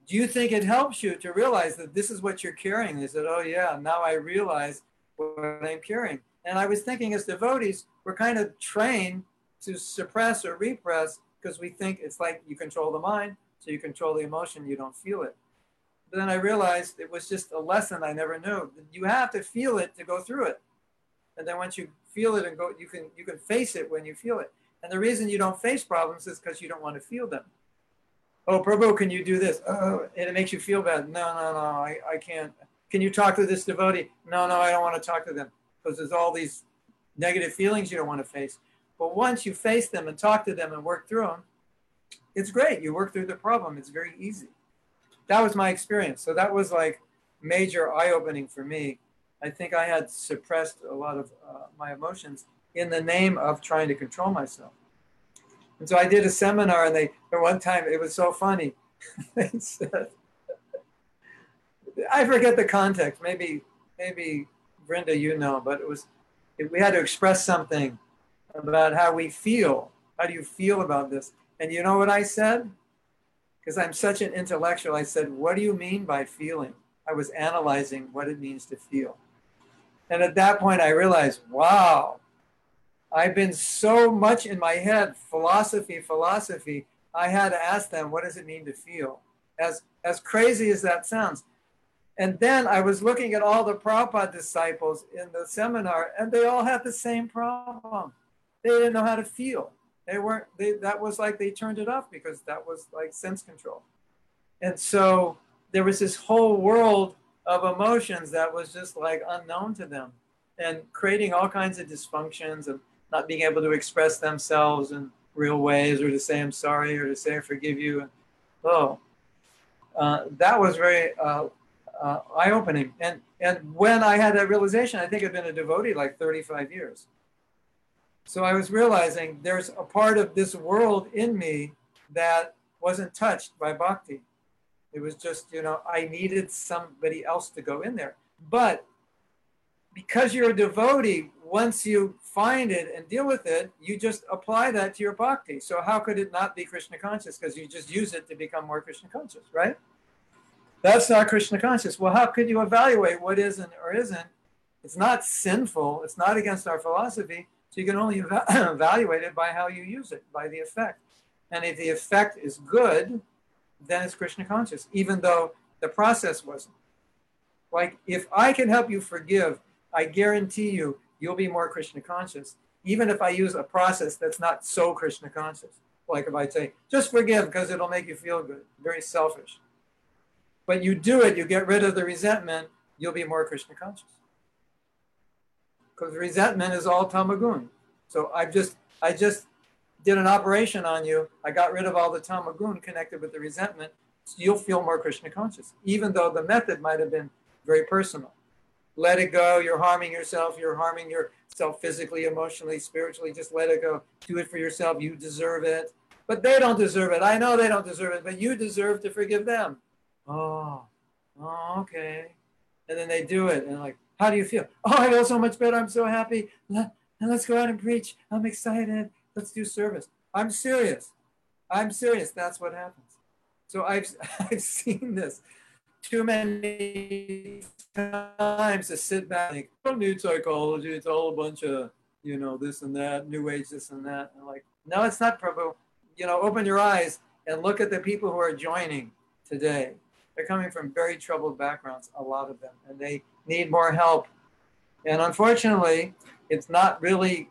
Do you think it helps you to realize that this is what you're carrying? They said, Oh, yeah, now I realize what I'm carrying. And I was thinking, as devotees, we're kind of trained to suppress or repress because we think it's like you control the mind, so you control the emotion, you don't feel it. But then I realized it was just a lesson I never knew. You have to feel it to go through it. And then once you feel it and go, you can you can face it when you feel it. And the reason you don't face problems is because you don't want to feel them. Oh, Prabhu, can you do this? Oh, and it makes you feel bad. No, no, no, I, I can't. Can you talk to this devotee? No, no, I don't want to talk to them because there's all these negative feelings you don't want to face. But once you face them and talk to them and work through them, it's great. You work through the problem. It's very easy. That was my experience. So that was like major eye opening for me. I think I had suppressed a lot of uh, my emotions in the name of trying to control myself. And so I did a seminar, and they, at one time, it was so funny. they said, I forget the context. Maybe, maybe Brenda, you know, but it was we had to express something about how we feel. How do you feel about this? And you know what I said? Because I'm such an intellectual, I said, What do you mean by feeling? I was analyzing what it means to feel. And at that point, I realized, wow, I've been so much in my head, philosophy, philosophy. I had to ask them, what does it mean to feel? As, as crazy as that sounds, and then I was looking at all the Prabhupada disciples in the seminar, and they all had the same problem. They didn't know how to feel. They weren't, they, that was like they turned it off because that was like sense control. And so there was this whole world of emotions that was just like unknown to them and creating all kinds of dysfunctions and not being able to express themselves in real ways or to say I'm sorry or to say I forgive you. And, oh, uh, that was very uh, uh, eye-opening. And and when I had that realization, I think I'd been a devotee like 35 years. So I was realizing there's a part of this world in me that wasn't touched by bhakti. It was just, you know, I needed somebody else to go in there. But because you're a devotee, once you find it and deal with it, you just apply that to your bhakti. So how could it not be Krishna conscious? Because you just use it to become more Krishna conscious, right? That's not Krishna conscious. Well, how could you evaluate what isn't or isn't? It's not sinful. It's not against our philosophy. So you can only eva- evaluate it by how you use it, by the effect. And if the effect is good, then it's Krishna conscious, even though the process wasn't. Like if I can help you forgive, I guarantee you, you'll be more Krishna conscious, even if I use a process that's not so Krishna conscious. Like if I say, just forgive because it'll make you feel good, very selfish. But you do it, you get rid of the resentment, you'll be more Krishna conscious. Because resentment is all tamagun. So I just I just did an operation on you. I got rid of all the tamagun connected with the resentment. So you'll feel more Krishna conscious, even though the method might have been very personal. Let it go. You're harming yourself. You're harming yourself physically, emotionally, spiritually. Just let it go. Do it for yourself. You deserve it. But they don't deserve it. I know they don't deserve it, but you deserve to forgive them. Oh, oh okay. And then they do it. And like, how do you feel? Oh, I feel so much better. I'm so happy. And let's go out and preach. I'm excited. Let's do service. I'm serious. I'm serious. That's what happens. So I've, I've seen this too many times to sit back and think, I don't psychology. It's all a bunch of, you know, this and that, new age, this and that. And like, no, it's not, Prabhu. You know, open your eyes and look at the people who are joining today. They're coming from very troubled backgrounds, a lot of them, and they need more help. And unfortunately, it's not really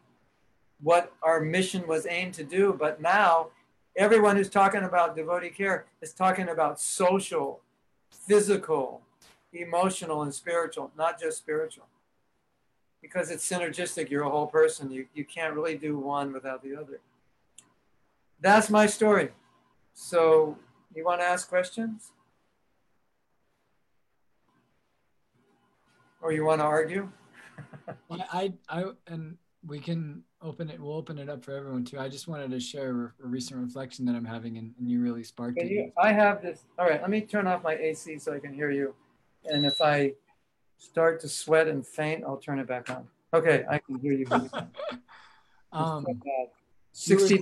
what our mission was aimed to do, but now everyone who's talking about devotee care is talking about social physical, emotional, and spiritual, not just spiritual. Because it's synergistic, you're a whole person. You, you can't really do one without the other. That's my story. So, you want to ask questions? Or you want to argue? I, I, and we can open it. We'll open it up for everyone too. I just wanted to share a, recent reflection that I'm having, and, and you really sparked it. you, I have this. All right, let me turn off my AC so I can hear you. And if I start to sweat and faint, I'll turn it back on. Okay, I can hear you. um, 60,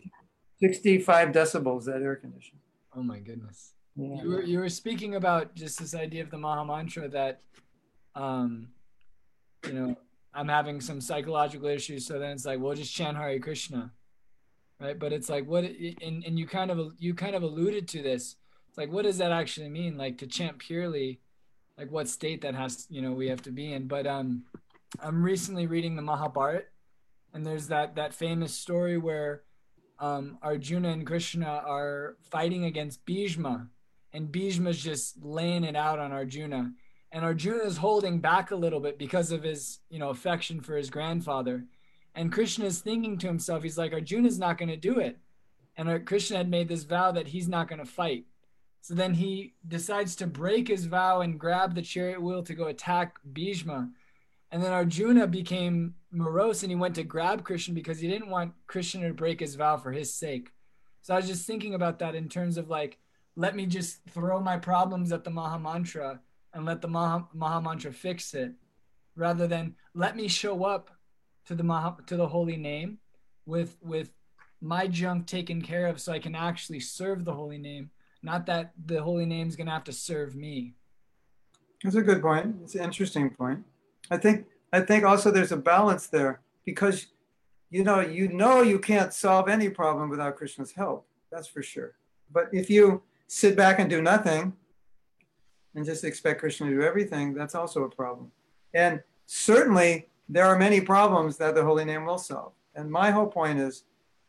65 decibels that air conditioner. Oh my goodness. Yeah. You were you were speaking about just this idea of the Maha Mantra that, um, you know, I'm having some psychological issues. So then it's like, well, just chant Hare Krishna, right? But it's like, what? And and you kind of you kind of alluded to this. It's like, what does that actually mean? Like to chant purely, like what state that has you know we have to be in. But um, I'm recently reading the Mahabharata, and there's that that famous story where um, Arjuna and Krishna are fighting against Bhishma, and Bhishma's just laying it out on Arjuna and Arjuna is holding back a little bit because of his, you know, affection for his grandfather. And Krishna is thinking to himself, he's like, Arjuna's not going to do it. And uh, Krishna had made this vow that he's not going to fight. So then he decides to break his vow and grab the chariot wheel to go attack Bhishma. And then Arjuna became morose and he went to grab Krishna because he didn't want Krishna to break his vow for his sake. So I was just thinking about that in terms of like, let me just throw my problems at the Maha Mantra and let the Maha, Maha Mantra fix it, rather than let me show up to the Maha, to the holy name with with my junk taken care of so I can actually serve the holy name, not that the holy name is going to have to serve me. That's a good point. It's an interesting point. I think I think also there's a balance there because you know you know you can't solve any problem without Krishna's help. That's for sure. But if you sit back and do nothing, and just expect Krishna to do everything, that's also a problem. And certainly there are many problems that the holy name will solve. And my whole point is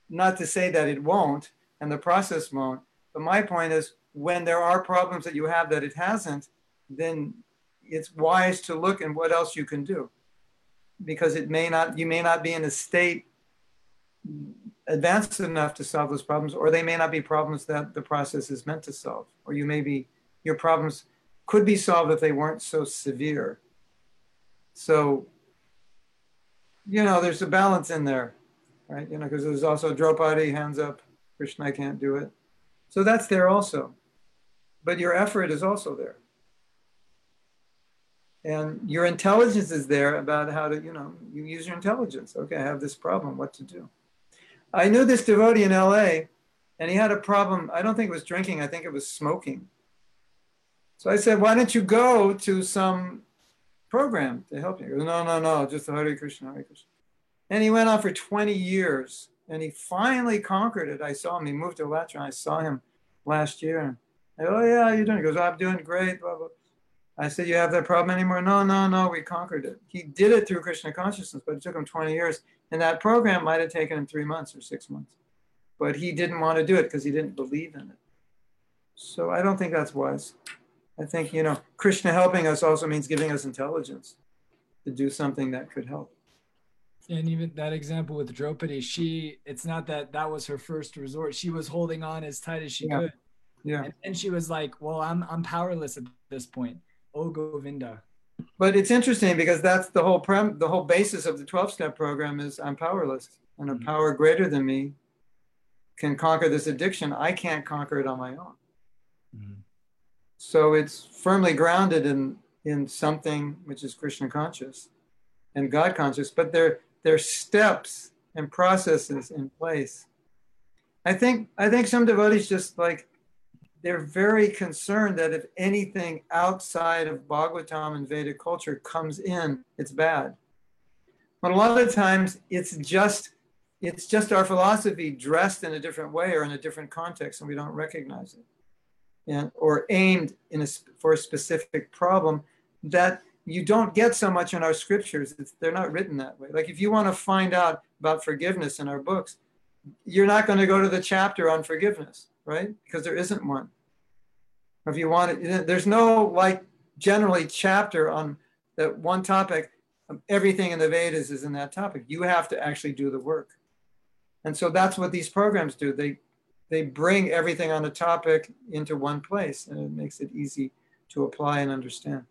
not to say that it won't and the process won't, but my point is when there are problems that you have that it hasn't, then it's wise to look and what else you can do. Because it may not, you may not be in a state advanced enough to solve those problems, or they may not be problems that the process is meant to solve, or you may be your problems could be solved if they weren't so severe. So, you know, there's a balance in there, right? You know, because there's also Draupadi, hands up, Krishna, I can't do it. So that's there also. But your effort is also there. And your intelligence is there about how to, you know, you use your intelligence. Okay, I have this problem, what to do. I knew this devotee in LA, and he had a problem. I don't think it was drinking, I think it was smoking. So I said, why don't you go to some program to help you? He goes, no, no, no, just the Hare Krishna, Hare Krishna. And he went on for 20 years and he finally conquered it. I saw him, he moved to Alachua. I saw him last year. And I go, oh, yeah, how you doing? He goes, I'm doing great, blah, blah. I said, you have that problem anymore? No, no, no, we conquered it. He did it through Krishna consciousness, but it took him 20 years. And that program might have taken him three months or six months. But he didn't want to do it because he didn't believe in it. So I don't think that's wise. I think, you know, Krishna helping us also means giving us intelligence to do something that could help. And even that example with Draupadi, she, it's not that that was her first resort. She was holding on as tight as she Yeah. could. Yeah. And then she was like, well, I'm, I'm powerless at this point. Oh, Govinda. But it's interesting because that's the whole prem, the whole basis of the 12 step program is I'm powerless and a Mhm. power greater than me can conquer this addiction. I can't conquer it on my own. So it's firmly grounded in in something which is Krishna conscious and God conscious, but there there are steps and processes in place. I think I think some devotees just like they're very concerned that if anything outside of Bhagavatam and Vedic culture comes in, it's bad. But a lot of times it's just it's just our philosophy dressed in a different way or in a different context, and we don't recognize it and, or aimed in a, for a specific problem that you don't get so much in our scriptures. They're not written that way. Like if you want to find out about forgiveness in our books, you're not going to go to the chapter on forgiveness, right? Because there isn't one. If you want it, there's no like generally chapter on that one topic. Um, everything in the Vedas is in that topic. You have to actually do the work. And so that's what these programs do. They they bring everything on the topic into one place and it makes it easy to apply and understand.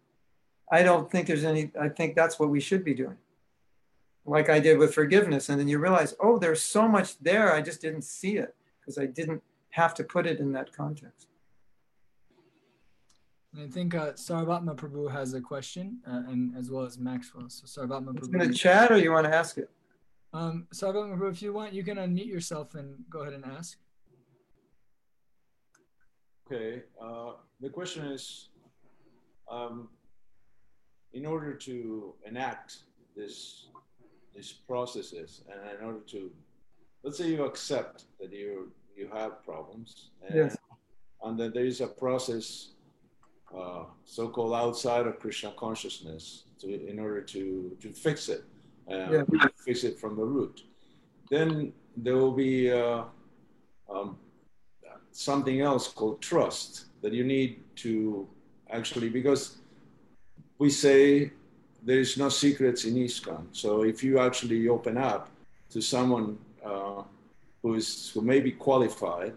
I don't think there's any, I think that's what we should be doing. Like I did with forgiveness. And then you realize, oh, there's so much there. I just didn't see it because I didn't have to put it in that context. I think uh, Sarvatma Prabhu has a question, uh, and as well as Maxwell. So Sarvatma Prabhu. It's in the chat or you want to ask it? Um, Sarvatma Prabhu, if you want, you can unmute yourself and go ahead and ask. Okay, uh, the question is, um, in order to enact this, these processes, and in order to, let's say you accept that you you have problems, and, Yes. and that there is a process, uh, so-called outside of Krishna consciousness, to in order to to fix it, uh, fix it from the root. Then there will be. Uh, um, something else called trust that you need to actually because we say there is no secrets in ISKCON. So if you actually open up to someone uh, who is who may be qualified,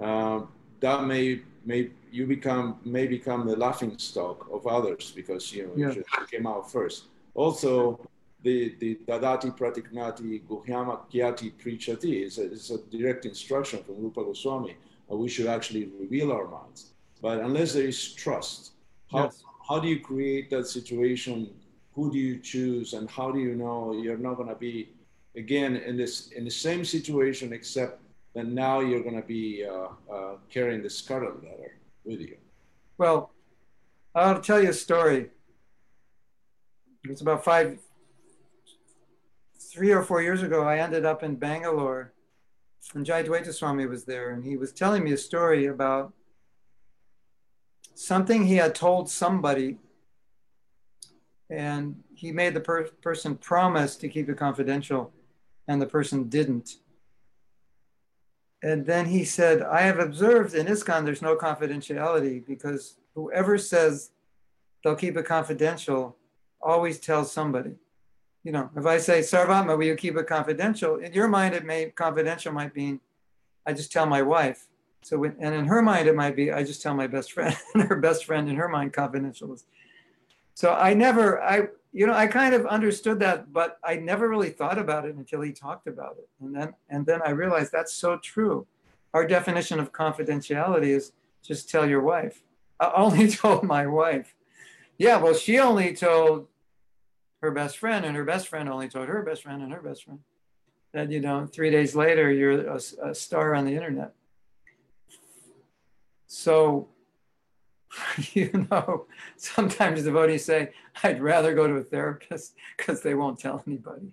uh, that may may you become may become the laughing stock of others because you know Yeah. you came out first. Also, the the dadati pratigrhnati guhyam akhyati prichati is a, is a direct instruction from Rupa Goswami. We should actually reveal our minds. But unless there is trust, how Yes. how do you create that situation? Who do you choose, and how do you know you're not going to be again in this in the same situation, except that now you're going to be uh, uh, carrying the scarlet letter with you? Well, I'll tell you a story. It's about five, three or four years ago. I ended up in Bangalore, and Jayadvaita Swami was there, and he was telling me a story about something he had told somebody, and he made the per- person promise to keep it confidential, and the person didn't. And then he said, I have observed in ISKCON there's no confidentiality because whoever says they'll keep it confidential always tells somebody. You know, if I say, Sarvatma, will you keep it confidential? In your mind, it may confidential might mean I just tell my wife. So when, and in her mind, it might be, I just tell my best friend, and her best friend in her mind, confidential is. So I never, I, you know, I kind of understood that, but I never really thought about it until he talked about it. And then, and then I realized that's so true. Our definition of confidentiality is just tell your wife. I only told my wife. Yeah, well, she only told her best friend, and her best friend only told her best friend and her best friend. That, you know, three days later, you're a, a star on the internet. So, you know, sometimes devotees say, I'd rather go to a therapist because they won't tell anybody,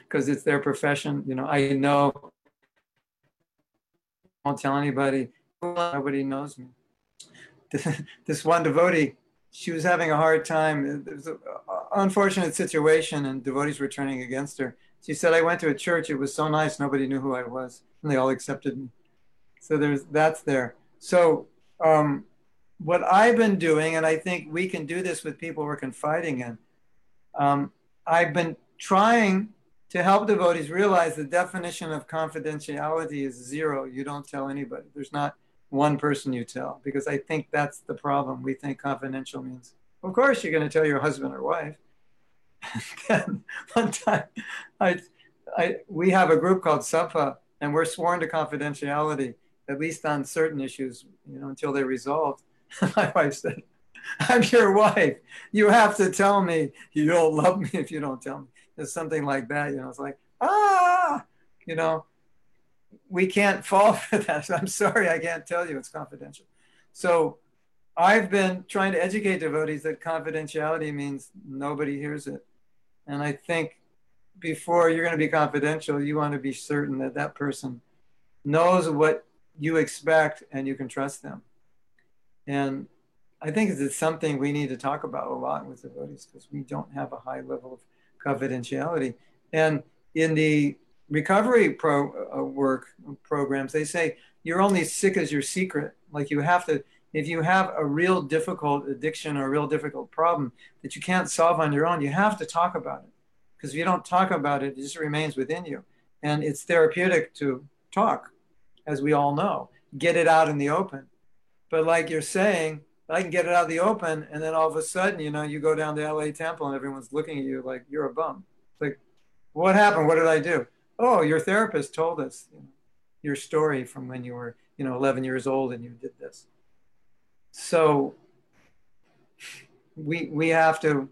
because it's their profession. You know, I know, won't tell anybody. Nobody knows me. This one devotee, she was having a hard time. It was an unfortunate situation, and devotees were turning against her. She said, I went to a church. It was so nice. Nobody knew who I was, and they all accepted me. So there's that's there. So, um, what I've been doing, and I think we can do this with people we're confiding in, um, I've been trying to help devotees realize the definition of confidentiality is zero. You don't tell anybody. There's not one person you tell, because I think that's the problem. We think confidential means, of course, you're going to tell your husband or wife. one time, I, I, we have a group called SAPA, and we're sworn to confidentiality at least on certain issues, you know, until they're resolved. My wife said, I'm your wife. You have to tell me you don't love me if you don't tell me. It's something like that, you know, it's like, ah, you know, we can't fall for that. I'm sorry, I can't tell you, it's confidential. So I've been trying to educate devotees that confidentiality means nobody hears it. And I think before you're going to be confidential, you want to be certain that that person knows what you expect and you can trust them. And I think it's something we need to talk about a lot with devotees because we don't have a high level of confidentiality. And in the recovery pro uh, work programs, they say you're only sick as your secret. Like you have to, if you have a real difficult addiction or a real difficult problem that you can't solve on your own, you have to talk about it. Because if you don't talk about it, it just remains within you. And it's therapeutic to talk as we all know. Get it out in the open. But like you're saying, I can get it out of the open, and then all of a sudden, you know, you go down to LA Temple and everyone's looking at you like you're a bum. It's like, what happened? What did I do? Oh, your therapist told us you know, your story from when you were, you know, 11 years old and you did this. So we we have to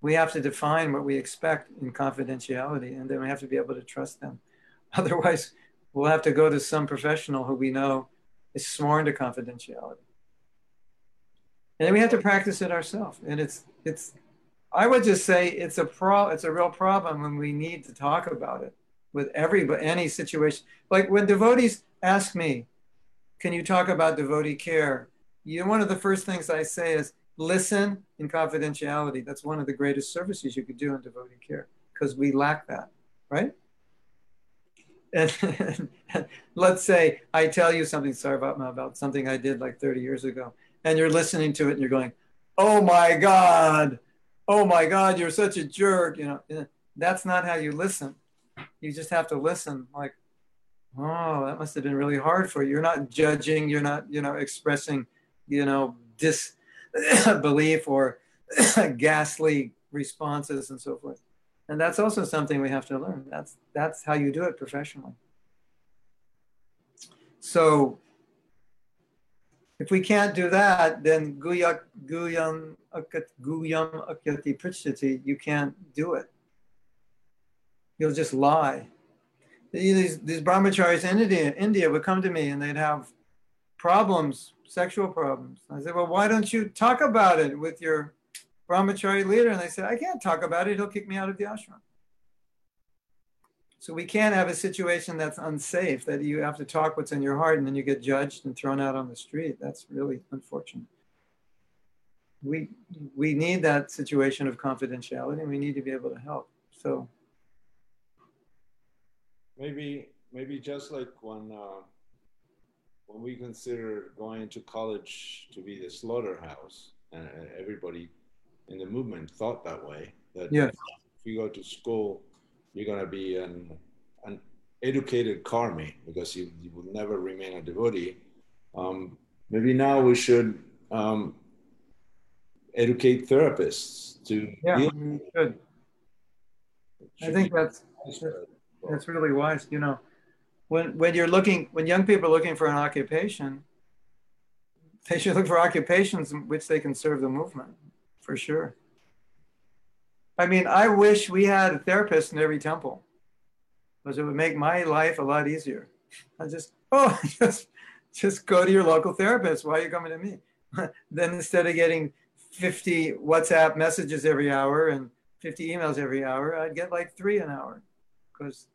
we have to define what we expect in confidentiality, and then we have to be able to trust them. Otherwise, we'll have to go to some professional who we know is sworn to confidentiality. And then we have to practice it ourselves. And it's it's I would just say it's a pro it's a real problem when we need to talk about it with every any situation. Like when devotees ask me, can you talk about devotee care? You know, one of the first things I say is listen in confidentiality. That's one of the greatest services you could do in devotee care because we lack that, right? and, let's say I tell you something, about about something I did like 30 years ago, and you're listening to it and you're going, "Oh my God, oh my God, you're such a jerk," you know. That's not how you listen. You just have to listen, like, "Oh, that must have been really hard for you." You're not judging. You're not, you know, expressing, you know, disbelief or ghastly responses and so forth and that's also something we have to learn. That's that's how you do it professionally. So if we can't do that, then guyam guyam akyati prichyati, you can't do it. You'll just lie. These, these brahmacharis in India, India would come to me and they'd have problems, sexual problems. I said, well, why don't you talk about it with your brahmachari leader and they said, I can't talk about it. He'll kick me out of the ashram. So we can't have a situation that's unsafe, that you have to talk what's in your heart and then you get judged and thrown out on the street. That's really unfortunate. We, we need that situation of confidentiality and we need to be able to help. So maybe, maybe just like when, uh, when we consider going to college to be the slaughterhouse and everybody in the movement thought that way. That yeah. if you go to school, you're going to be an, an educated karmi because you, you will never remain a devotee. Um, maybe now we should um, educate therapists to Yeah, deal- should. I think that's that's really wise. You know, when when you're looking when young people are looking for an occupation, they should look for occupations in which they can serve the movement, for sure. I mean, I wish we had a therapist in every temple, because it would make my life a lot easier. I just oh just just go to your local therapist. Why are you coming to me? then instead of getting 50 WhatsApp messages every hour and 50 emails every hour, I'd get like three an hour. Because,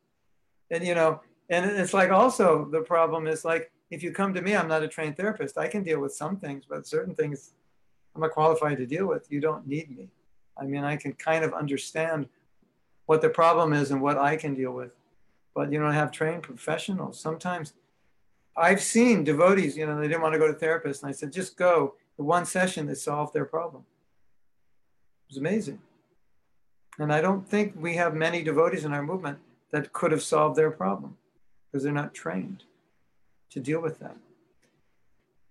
and you know, and it's like also the problem is like, if you come to me, I'm not a trained therapist. I can deal with some things, but certain things I'm not qualified to deal with. You don't need me. I mean, I can kind of understand what the problem is and what I can deal with, but you don't have trained professionals. Sometimes I've seen devotees, you know, they didn't want to go to therapists, and I said, just go. The one session that solved their problem. It was amazing. And I don't think we have many devotees in our movement that could have solved their problem because they're not trained to deal with that.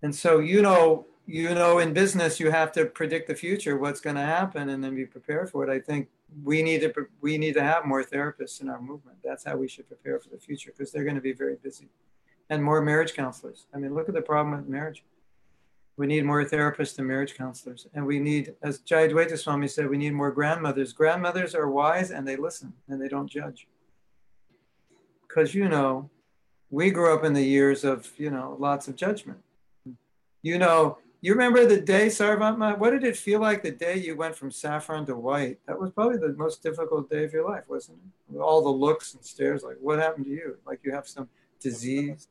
And so, you know, you know, in business, you have to predict the future, what's going to happen, and then be prepared for it. I think we need to we need to have more therapists in our movement. That's how we should prepare for the future because they're going to be very busy, and more marriage counselors. I mean, look at the problem with marriage. We need more therapists and marriage counselors. And we need, as Jayadvaita Swami said, we need more grandmothers. Grandmothers are wise and they listen and they don't judge. Because, you know, we grew up in the years of, you know, lots of judgment. You know, you remember the day, Sarvatma? What did it feel like the day you went from saffron to white? That was probably the most difficult day of your life, wasn't it? All the looks and stares, like, what happened to you? Like you have some disease.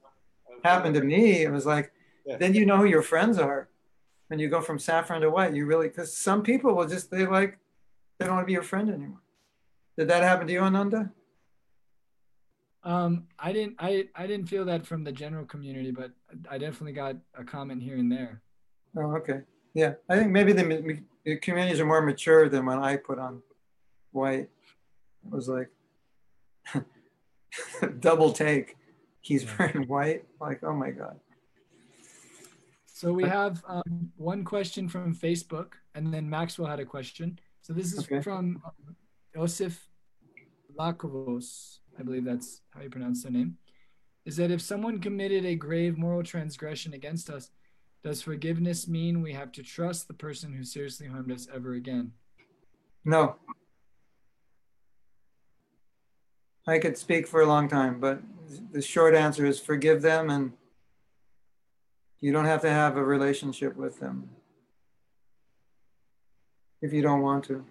Happened to me. It was like, Yeah. then you know who your friends are when you go from saffron to white you really because some people will just they like they don't want to be your friend anymore did that happen to you ananda Um, I didn't I, I didn't feel that from the general community, but I definitely got a comment here and there. oh okay. Yeah i think maybe the, the communities are more mature than when i put on white. It was like double take. He's wearing white? Like oh my god. So we have um, one question from Facebook, and then Maxwell had a question. So this is Okay. from um, Josef Lakovos, I believe that's how you pronounce their name. Is that if someone committed a grave moral transgression against us, does forgiveness mean we have to trust the person who seriously harmed us ever again? no i could speak for a long time but the short answer is forgive them and you don't have to have a relationship with them if you don't want to.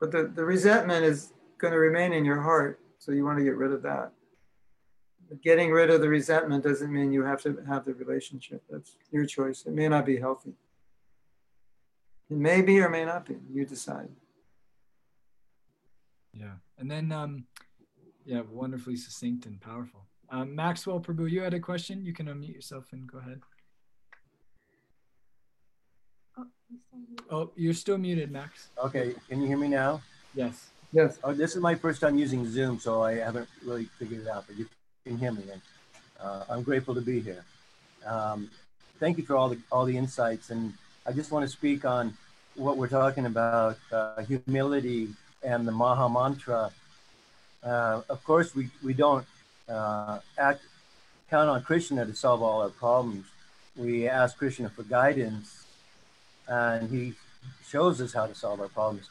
But the, the resentment is going to remain in your heart, so you want to get rid of that. But getting rid of the resentment doesn't mean you have to have the relationship. That's your choice. It may not be healthy. It may be or may not be. You decide. Yeah. And then, um, yeah, wonderfully succinct and powerful. Um, Maxwell Prabhu, you had a question. You can unmute yourself and go ahead. Oh, you're still muted, Max. Okay, can you hear me now? Yes. Yes. Oh, this is my first time using Zoom, so I haven't really figured it out, but you can hear me. And uh, I'm grateful to be here. Um, thank you for all the all the insights, and I just want to speak on what we're talking about: uh, humility and the Maha Mantra. Uh, of course, we we don't uh, act count on Krishna to solve all our problems. We ask Krishna for guidance, and he shows us how to solve our problems.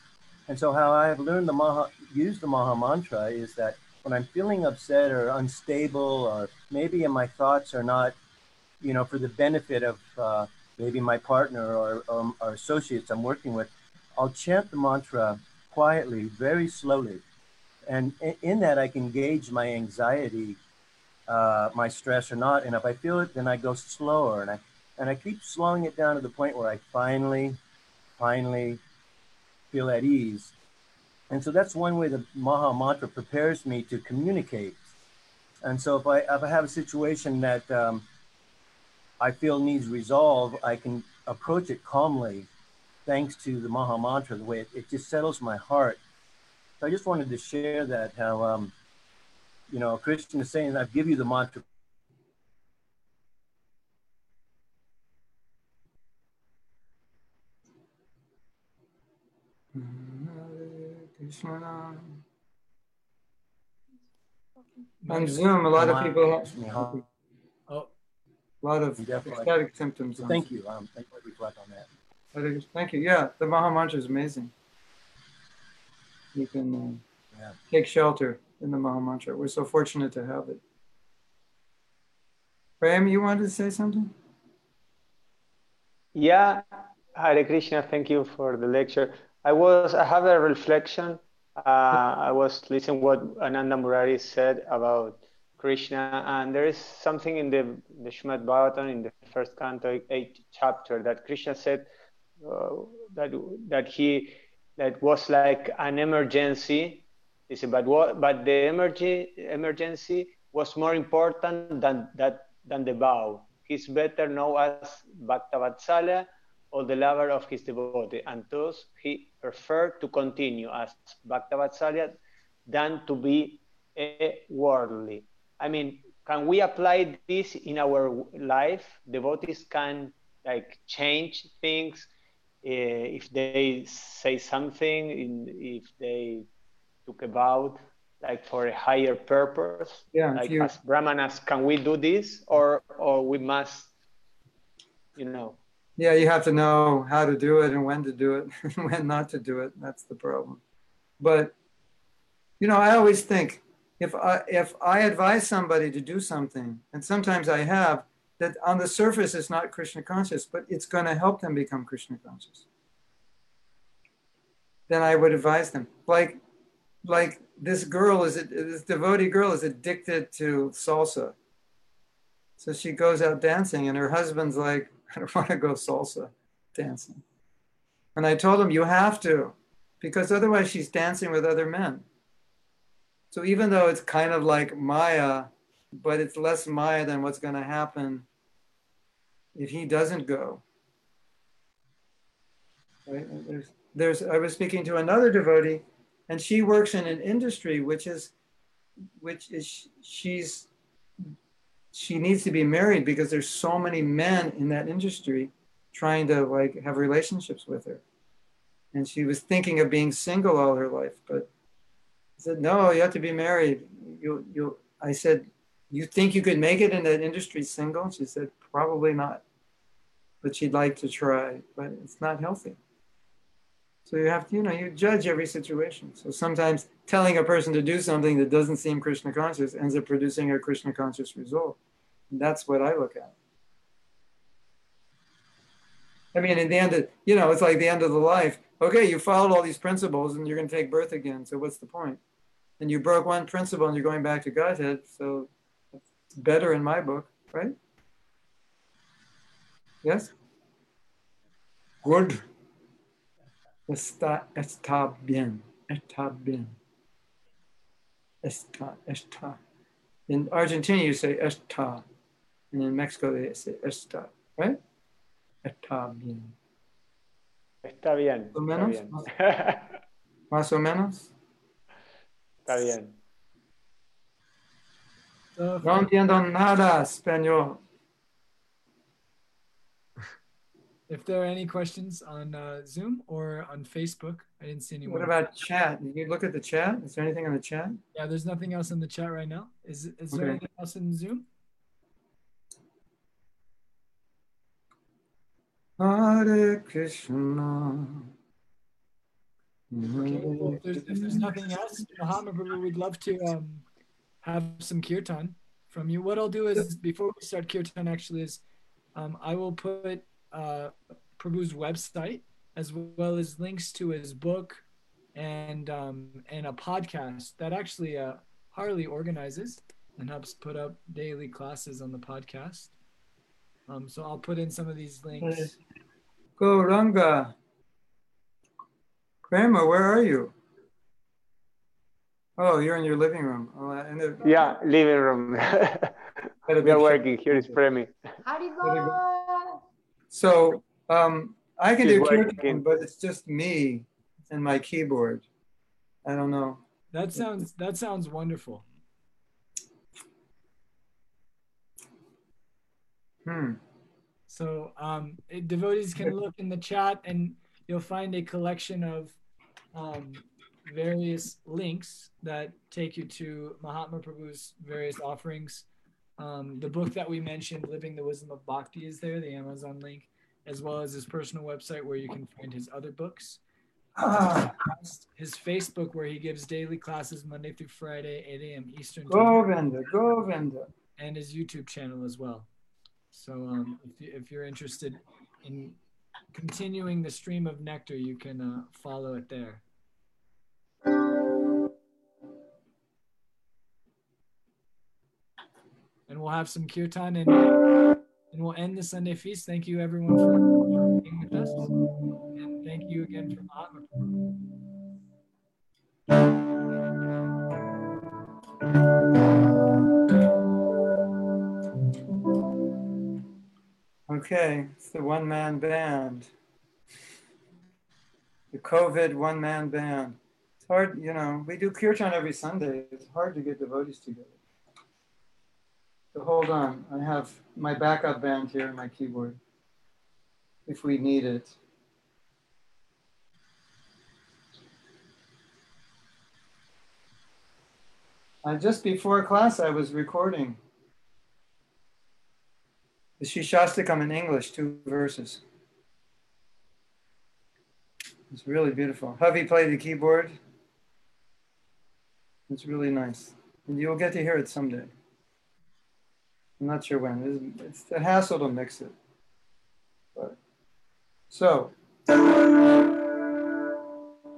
And so, how I have learned the Maha, use the Maha Mantra is that when I'm feeling upset or unstable, or maybe my thoughts are not, you know, for the benefit of uh, maybe my partner or, or, or associates I'm working with, I'll chant the mantra quietly, very slowly. And in, in that, I can gauge my anxiety, uh, my stress or not. And if I feel it, then I go slower. And I, and I keep slowing it down to the point where I finally, finally feel at ease. And so that's one way the Maha Mantra prepares me to communicate. And so if I, if I have a situation that um, I feel needs resolve, I can approach it calmly thanks to the Maha Mantra, the way it, it just settles my heart. So I just wanted to share that how um, you know, Krishna is saying, I give you the mantra. On Zoom, a lot of people have Oh, a lot of Definitely. ecstatic symptoms. Thank you. Um, thank you. Reflect on that. Thank you. Yeah, the Maha Mantra is amazing. You can uh, Yeah. take shelter in the Maha Mantra. We're so fortunate to have it. Ram, you wanted to say something? Yeah, Hare Krishna, thank you for the lecture. I was, I have a reflection. Uh, I was listening what Ananda Murari said about Krishna, and there is something in the, the Srimad Bhagavatam in the first canto, eighth chapter, that Krishna said uh, that that he that was like an emergency. He said, but what? But the emergency emergency was more important than that than the vow. He's better known as Bhaktavatsala or the lover of his devotee, and thus he preferred to continue as Bhaktavatsala than to be a worldly. I mean, can we apply this in our life? Devotees can like change things uh, if they say something, in, if they took a vow, like for a higher purpose. Yeah, Like you- as brahmanas, can we do this, or or we must, you know? Yeah, you have to know how to do it and when to do it and when not to do it. That's the problem. But you know, I always think if I if I advise somebody to do something, and sometimes I have, that on the surface it's not Krishna conscious, but it's going to help them become Krishna conscious. Then I would advise them. Like like this girl is this devotee girl is addicted to salsa. So she goes out dancing, and her husband's like, I don't want to go salsa dancing. And I told him, You have to, because otherwise she's dancing with other men. So even though it's kind of like Maya, but it's less Maya than what's going to happen if he doesn't go. Right? There's, there's, I was speaking to another devotee, and she works in an industry which is, which is, she's she needs to be married because there's so many men in that industry trying to like have relationships with her. And she was thinking of being single all her life but I said no you have to be married. You you i said you think you could make it in that industry single? She said probably not but she'd like to try but it's not healthy. So you have to you know you judge every situation. So sometimes telling a person to do something that doesn't seem krishna conscious ends up producing a krishna conscious result and that's what i look at I mean, in the end, of, you know, it's like the end of the life. Okay, you followed all these principles and you're going to take birth again. So what's the point? And you broke one principle and you're going back to Godhead. So it's better in my book, right? Yes? Good. Está, está bien. Está bien. Está, está. In Argentina, you say está. And in Mexico, they say está, right? Está bien. Está bien. ¿O menos? bien. Más o menos. Está bien. No entiendo nada español. if there are any questions on uh, Zoom or on Facebook, I didn't see anyone. What about chat? Did you look at the chat? Is there anything in the chat? Yeah, there's nothing else in the chat right now. Is is there anything else in Zoom? Hare Krishna. If there's, if there's nothing else, Mahatma, we would love to um, have some kirtan from you. What I'll do is, before we start kirtan, actually, is um, I will put uh, Prabhu's website as well as links to his book and um, and a podcast that actually uh, Harley organizes and helps put up daily classes on the podcast. Um, so I'll put in some of these links. Gauranga. Kramer, where are you? Oh, you're in your living room. Oh, and the, Yeah, living room. we are working. Here is Premi. Haribol! So um, I can She's do kirtan, but it's just me and my keyboard. I don't know. That sounds that sounds wonderful. Hmm. So um, devotees can look in the chat and you'll find a collection of um, various links that take you to Mahatma Prabhu's various offerings. Um, the book that we mentioned, Living the Wisdom of Bhakti, is there, the Amazon link, as well as his personal website where you can find his other books. Ah, His Facebook where he gives daily classes Monday through Friday, 8 a.m. Eastern time, Govinda, Govinda. and his YouTube channel as well. So um, if, you, if you're interested in continuing the stream of nectar, you can uh, follow it there. And we'll have some kirtan and, and we'll end the Sunday feast. Thank you everyone for being with us. And thank you again for. Okay, it's the one man band. The COVID one man band. It's hard, you know, we do kirtan every Sunday. It's hard to get devotees together. So hold on, I have my backup band here and my keyboard if we need it. Uh, just before class, I was recording the Shikshashtakam in English, two verses. It's really beautiful. Havi played the keyboard. It's really nice. And you'll get to hear it someday. I'm not sure when. It's, it's a hassle to mix it. But so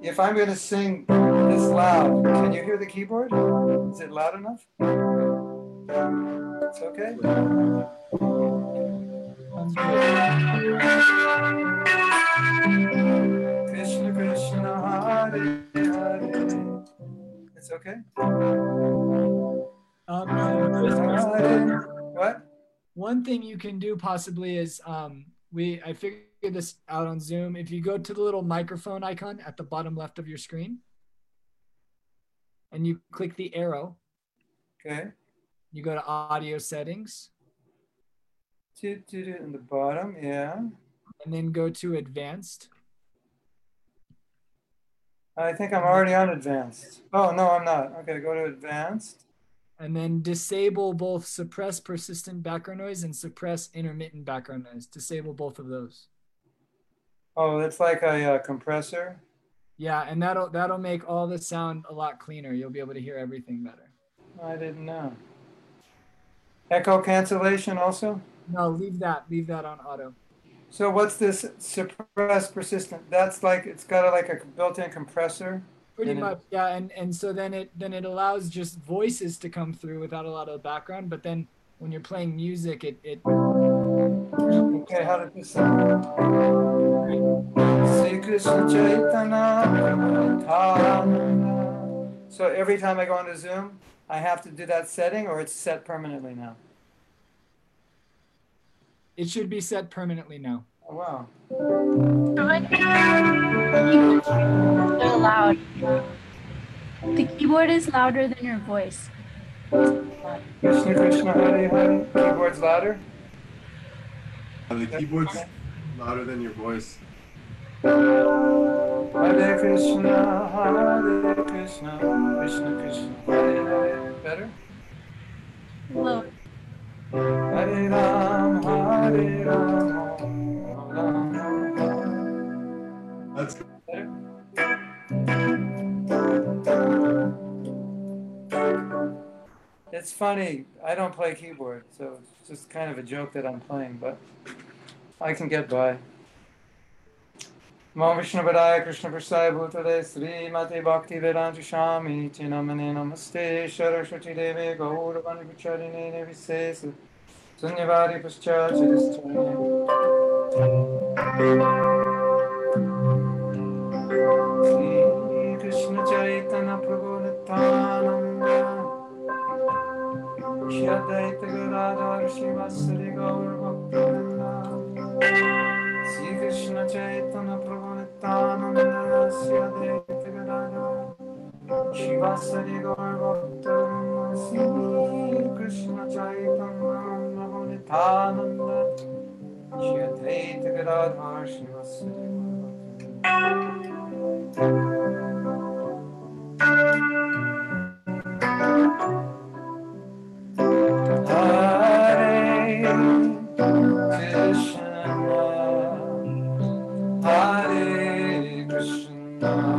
if I'm going to sing this loud, can you hear the keyboard? Is it loud enough? It's okay. Krishna Krishna Hare Hare. It's okay. Um. What? one thing you can do possibly is um, we I figured this out on Zoom. If you go to the little microphone icon at the bottom left of your screen, and you click the arrow, Okay. you go to audio settings, Toot, toot, toot in the bottom. Yeah. and then go to advanced. I think I'm already on advanced. Oh no, I'm not. Okay, go to advanced. And then disable both suppress persistent background noise and suppress intermittent background noise. Disable both of those. Oh, it's like a uh, compressor. Yeah, and that'll that'll make all the sound a lot cleaner. You'll be able to hear everything better. I didn't know. Echo cancellation also. No, leave that. Leave that on auto. So what's this suppressed persistent? That's like it's got a, like a built-in compressor. Pretty Then it- much, yeah. And and so then it then it allows just voices to come through without a lot of background. But then when you're playing music, it it Okay, how did this sound? Sri Krishna Chaitanya Nityananda. So every time I go into Zoom, I have to do that setting, or it's set permanently now. It should be set permanently now. Oh, wow. They're loud. The keyboard is louder than your voice. Krishna Krishna Hare Hare. Keyboard's louder. Uh, the keyboard's louder than your voice. Hare Krishna Hare Krishna Krishna Krishna Hare Hare. Better. Low. Hare Ram Hare Ram. That's Better. It's funny. I don't play keyboard, so it's just kind of a joke that I'm playing, but I can get by. Namo Vishnu Padaya Krishna Presthaya Bhutale Sri Mati Bhakti Vedanta Shami Chinamane Namaste Saraswati Devi Gauravani Pacharine Nevises Sunyavari Paschacharistrani Nityanandasya Devagadana Shivasari Gaurvattam Sri Krishna Chaitanya Namo Nityananda Shri Advaita Gadadhar Shivasari Hare Krishna. Bye.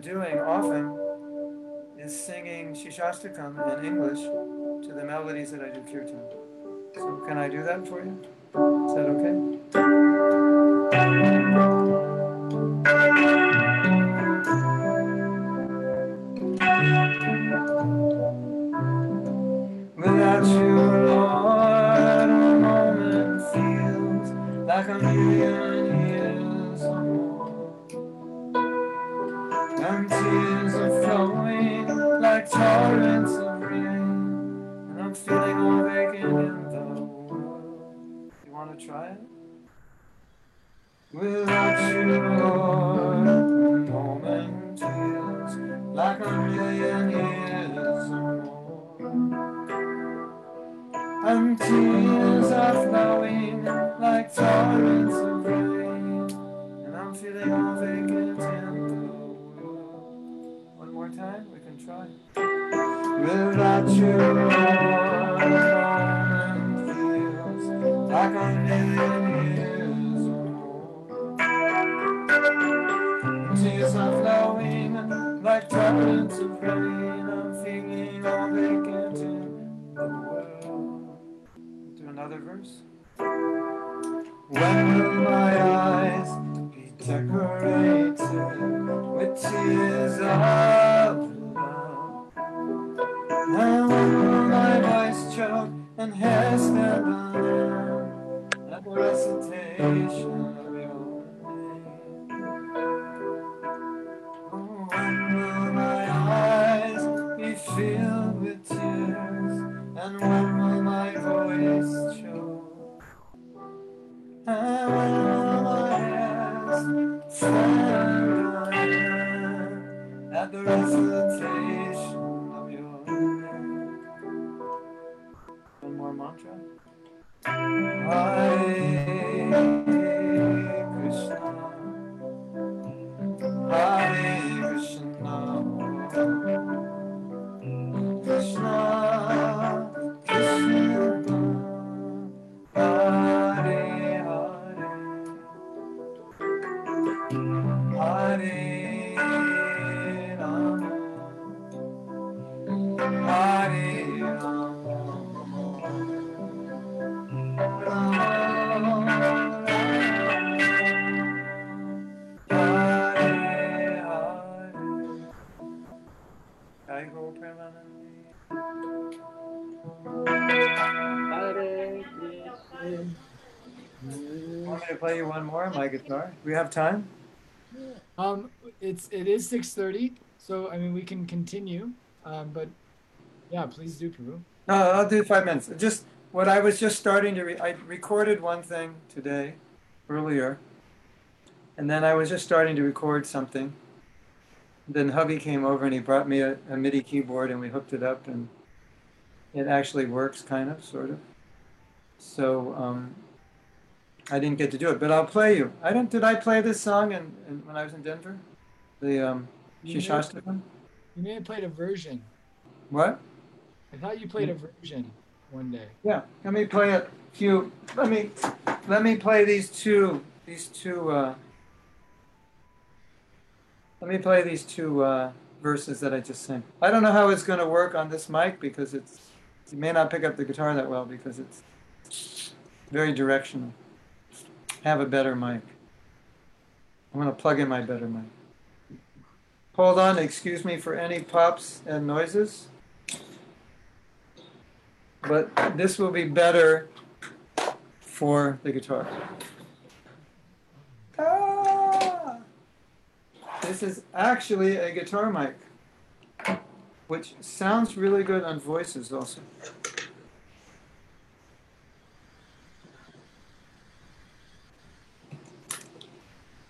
been doing often is singing Shikshashtakam in English to the melodies that I do kirtan. So can I do that for you? End at the recitation play you one more on my guitar? We have time? Um, it's it is six thirty, so I mean we can continue. Um, but yeah, please do, Prabhu. No, I'll do five minutes. Just what I was just starting to. Re- I recorded one thing today, earlier, and then I was just starting to record something. Then hubby came over and he brought me a, a MIDI keyboard and we hooked it up and it actually works, kind of, sort of. So um, I didn't get to do it, but I'll play you. I don't. Did I play this song in, in when I was in Denver? The um, You may, Shikshashtakam? you may have played a version. What? I thought you played a version one day. Yeah, let me play a few. Let me let me play these two. These two. Uh, let me play these two uh, verses that I just sang. I don't know how it's going to work on this mic because it's. You may not pick up the guitar that well because it's very directional. Have a better mic. I'm going to plug in my better mic. Hold on, excuse me for any pops and noises but this will be better for the guitar. Ah! This is actually a guitar mic, which sounds really good on voices also.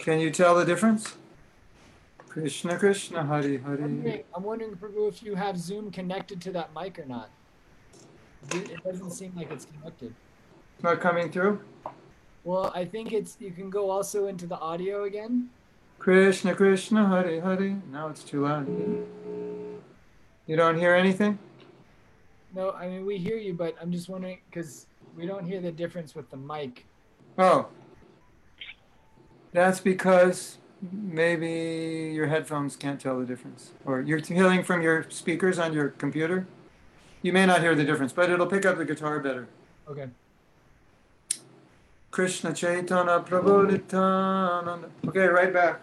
Can you tell the difference? Krishna Krishna Hari I'm Hari. wondering, I'm wondering, Prabhu, if you have Zoom connected to that mic or not. It it doesn't seem like it's connected. It's not coming through? Well, I think it's. You can go also into the audio again. Krishna Krishna Hari Hari. Now it's too loud. You don't hear anything? No, I mean we hear you, but I'm just wondering because we don't hear the difference with the mic. Oh. That's because maybe your headphones can't tell the difference. Or you're hearing from your speakers on your computer. You may not hear the difference, but it'll pick up the guitar better. Okay. Krishna Chaitanya Prabhu Nityananda. Okay, right back.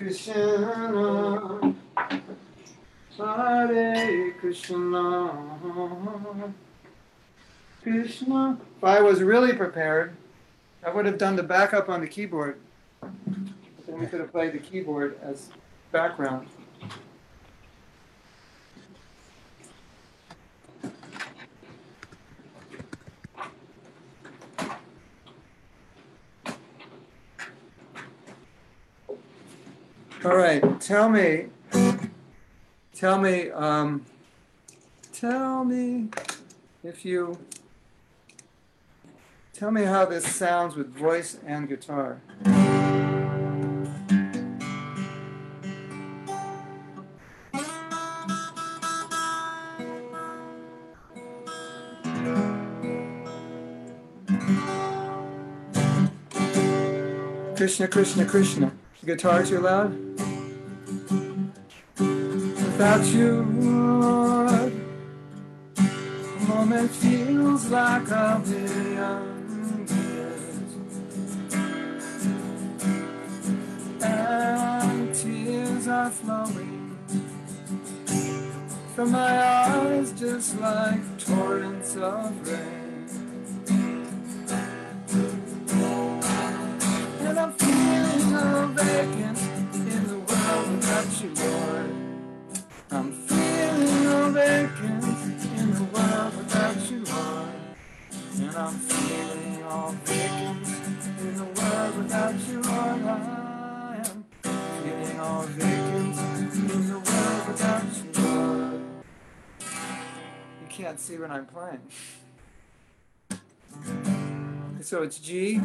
Hare Krishna Hare Krishna Krishna. If I was really prepared, I would have done the backup on the keyboard. Then we could have played the keyboard as background. All right, tell me, tell me, um, tell me if you, tell me how this sounds with voice and guitar. Krishna, Krishna, Krishna. The guitar too loud? Without you, Lord, a moment feels like a million years. And tears are flowing from my eyes just like torrents of rain. Feeling vacant in the world without you, Lord. I'm feeling vacant in the world without you, Lord. And I'm feeling all vacant in the world without you, Lord. I am feeling all vacant in the world without you, Lord. You can't see when I'm playing. So it's G.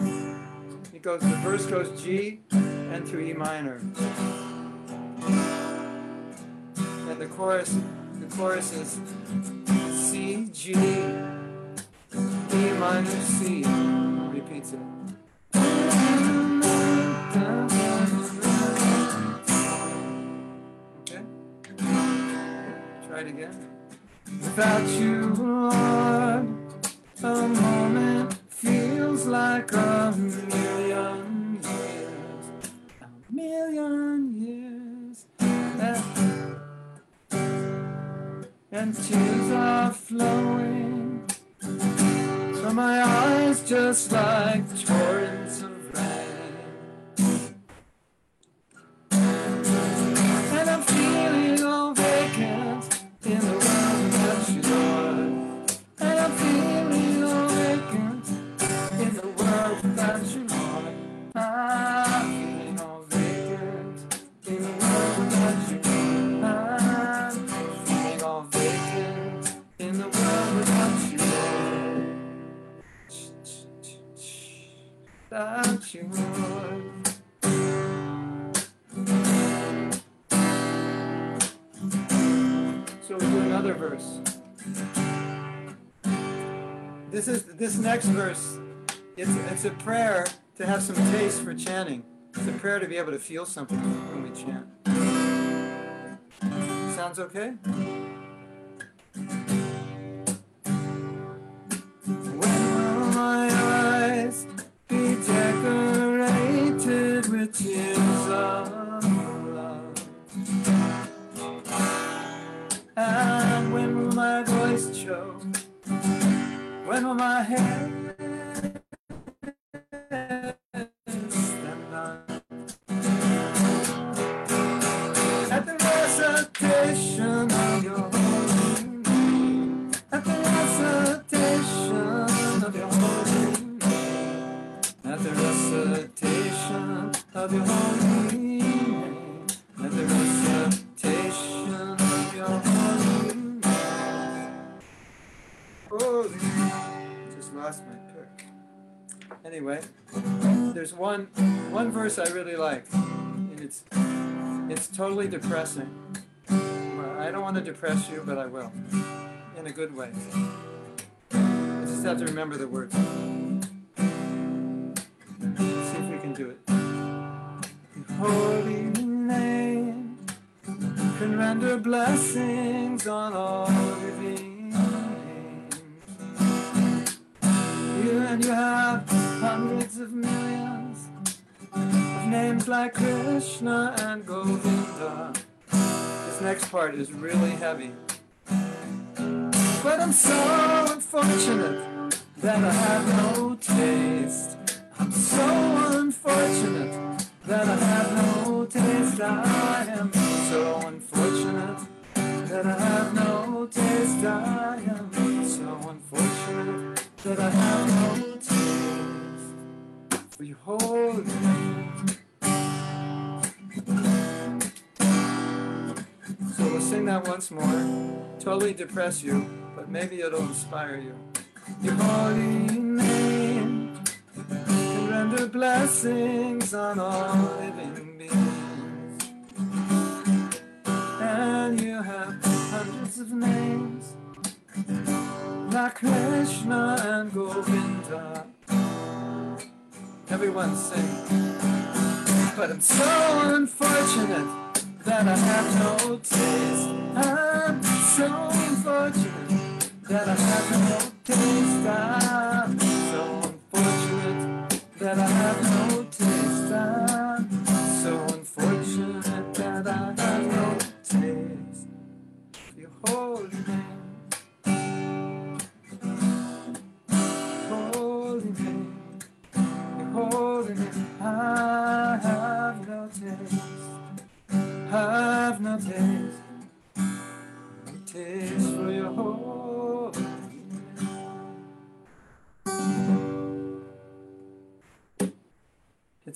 It goes. The verse goes G and to E minor. And the chorus, the chorus is C G E minor C. Repeats it. Okay. Try it again. Without you, Lord, a moment feels like a million years. A million years. And, tears are flowing from my eyes just like torrents Without you. So we do another verse. This is this next verse. It's it's a prayer to have some taste for chanting. It's a prayer to be able to feel something when we chant. Sounds okay? When one one verse I really like, and it's it's totally depressing. I don't want to depress you, but I will, in a good way. I just have to remember the words. Let's see if we can do it. Holy name can render blessings on all living. You and you have hundreds of millions names like Krishna and Govinda. This next part is really heavy. But I'm so unfortunate that I have no taste. I'm so unfortunate that I have no taste. I am so unfortunate that I have no taste. I am so unfortunate that I have no taste. Will you hold me? So we'll sing that once more. Totally depress you, but maybe it'll inspire you. Your holy name can render blessings on all living beings. And you have hundreds of names like Krishna and Govinda. Everyone sing. But I'm so unfortunate that I have no taste. I'm so unfortunate that I have no taste. I'm so unfortunate that I have no taste. I'm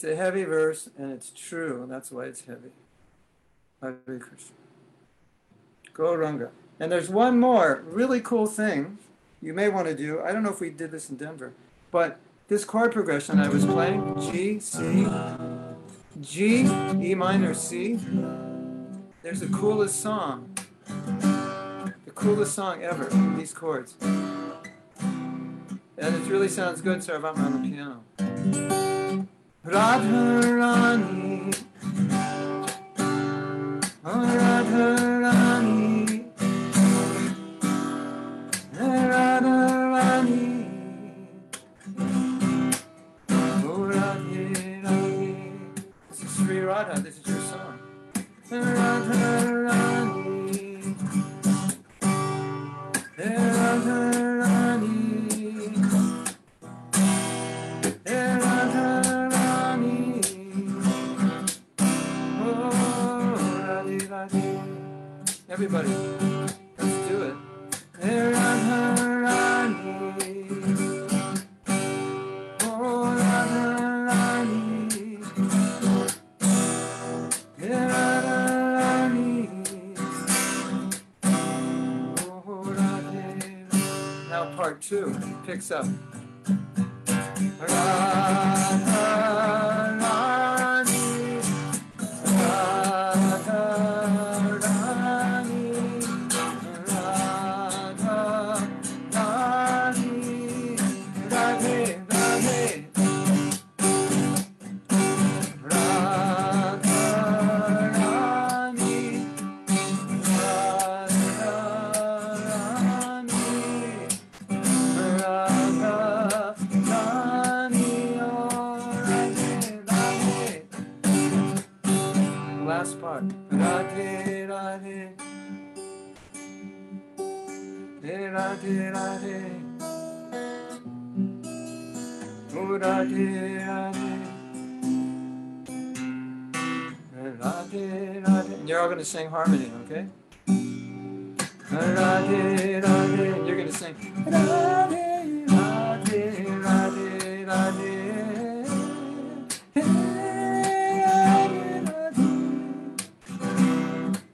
It's a heavy verse and it's true, that's why it's heavy. Hare Krishna. Gauranga. And there's one more really cool thing you may want to do. I don't know if we did this in Denver, but this chord progression I was playing G, C, G, E minor, C. There's the coolest song, the coolest song ever, these chords. And it really sounds good, Sarvatma on the piano. Radharani, picks up. To sing harmony, okay? Radhe Radhe You're going to sing Radhe Radhe Radhe Radhe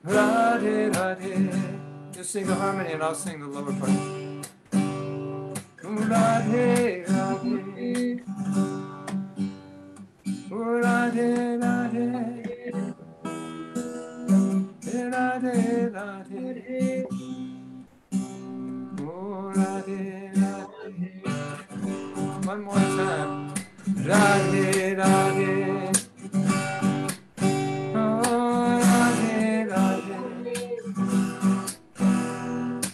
Radhe Radhe You sing the harmony and I'll sing the lower part. One more time. Radhe Radhe Oh Radhe Radhe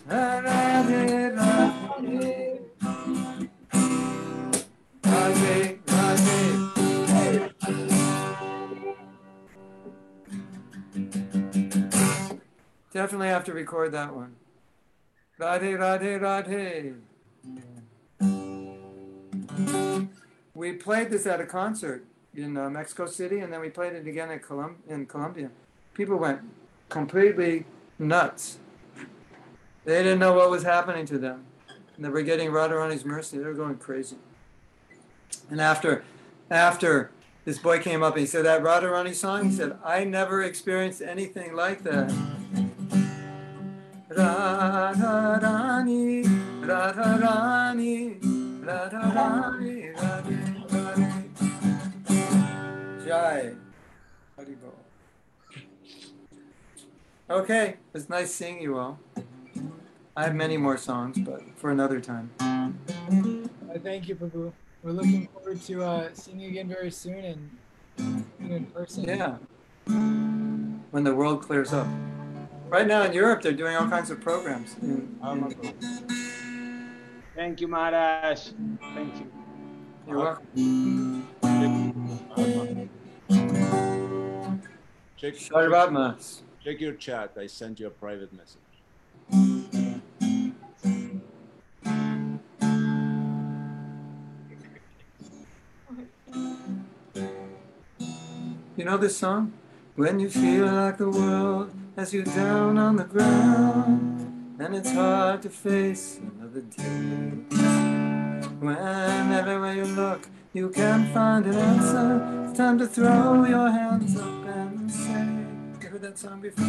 Radhe Radhe Radhe Radhe Definitely have to record that one. Radhe Radhe Radhe. We played this at a concert in uh, Mexico City, and then we played it again Colum- in Colombia. People went completely nuts. They didn't know what was happening to them. And they were getting Radharani's mercy. They were going crazy. And after, after this boy came up and he said that Radharani song, he said, I never experienced anything like that. Radharani, Radharani, Radharani, Radhe. Jai. Haribol. Okay, it's nice seeing you all. I have many more songs, but for another time. Uh, thank you, Prabhu. We're looking forward to uh, seeing you again very soon and in person. Yeah. When the world clears up. Right now in Europe, they're doing all kinds of programs. In, in, Thank you, Maharaj. Thank you. you're welcome. Check, Sharvat Mas. check your chat. I sent you a private message. You know this song? When you feel like the world has you down on the ground, and it's hard to face another day. When everywhere you look, you can't find an answer. It's time to throw your hands up and say, You heard that song before?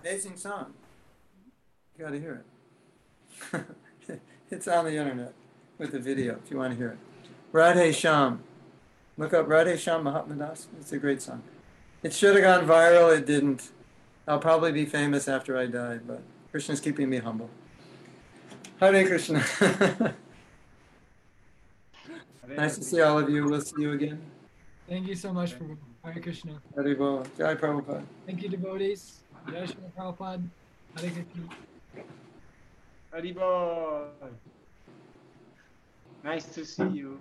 Amazing song. You gotta hear it. It's on the internet with the video if you want to hear it. Radhe Sham. Look up Radhe Sham Mahatma Das. It's a great song. It should have gone viral. It didn't. I'll probably be famous after I die, but Krishna's keeping me humble. Hare Krishna. nice to see all of you. We'll see you again. Thank you so much for Hare Krishna. Haribol. Jai Prabhupada. Thank you, devotees. Jai Shri Prabhupada. Hare Krishna. Arriba. Nice to see you.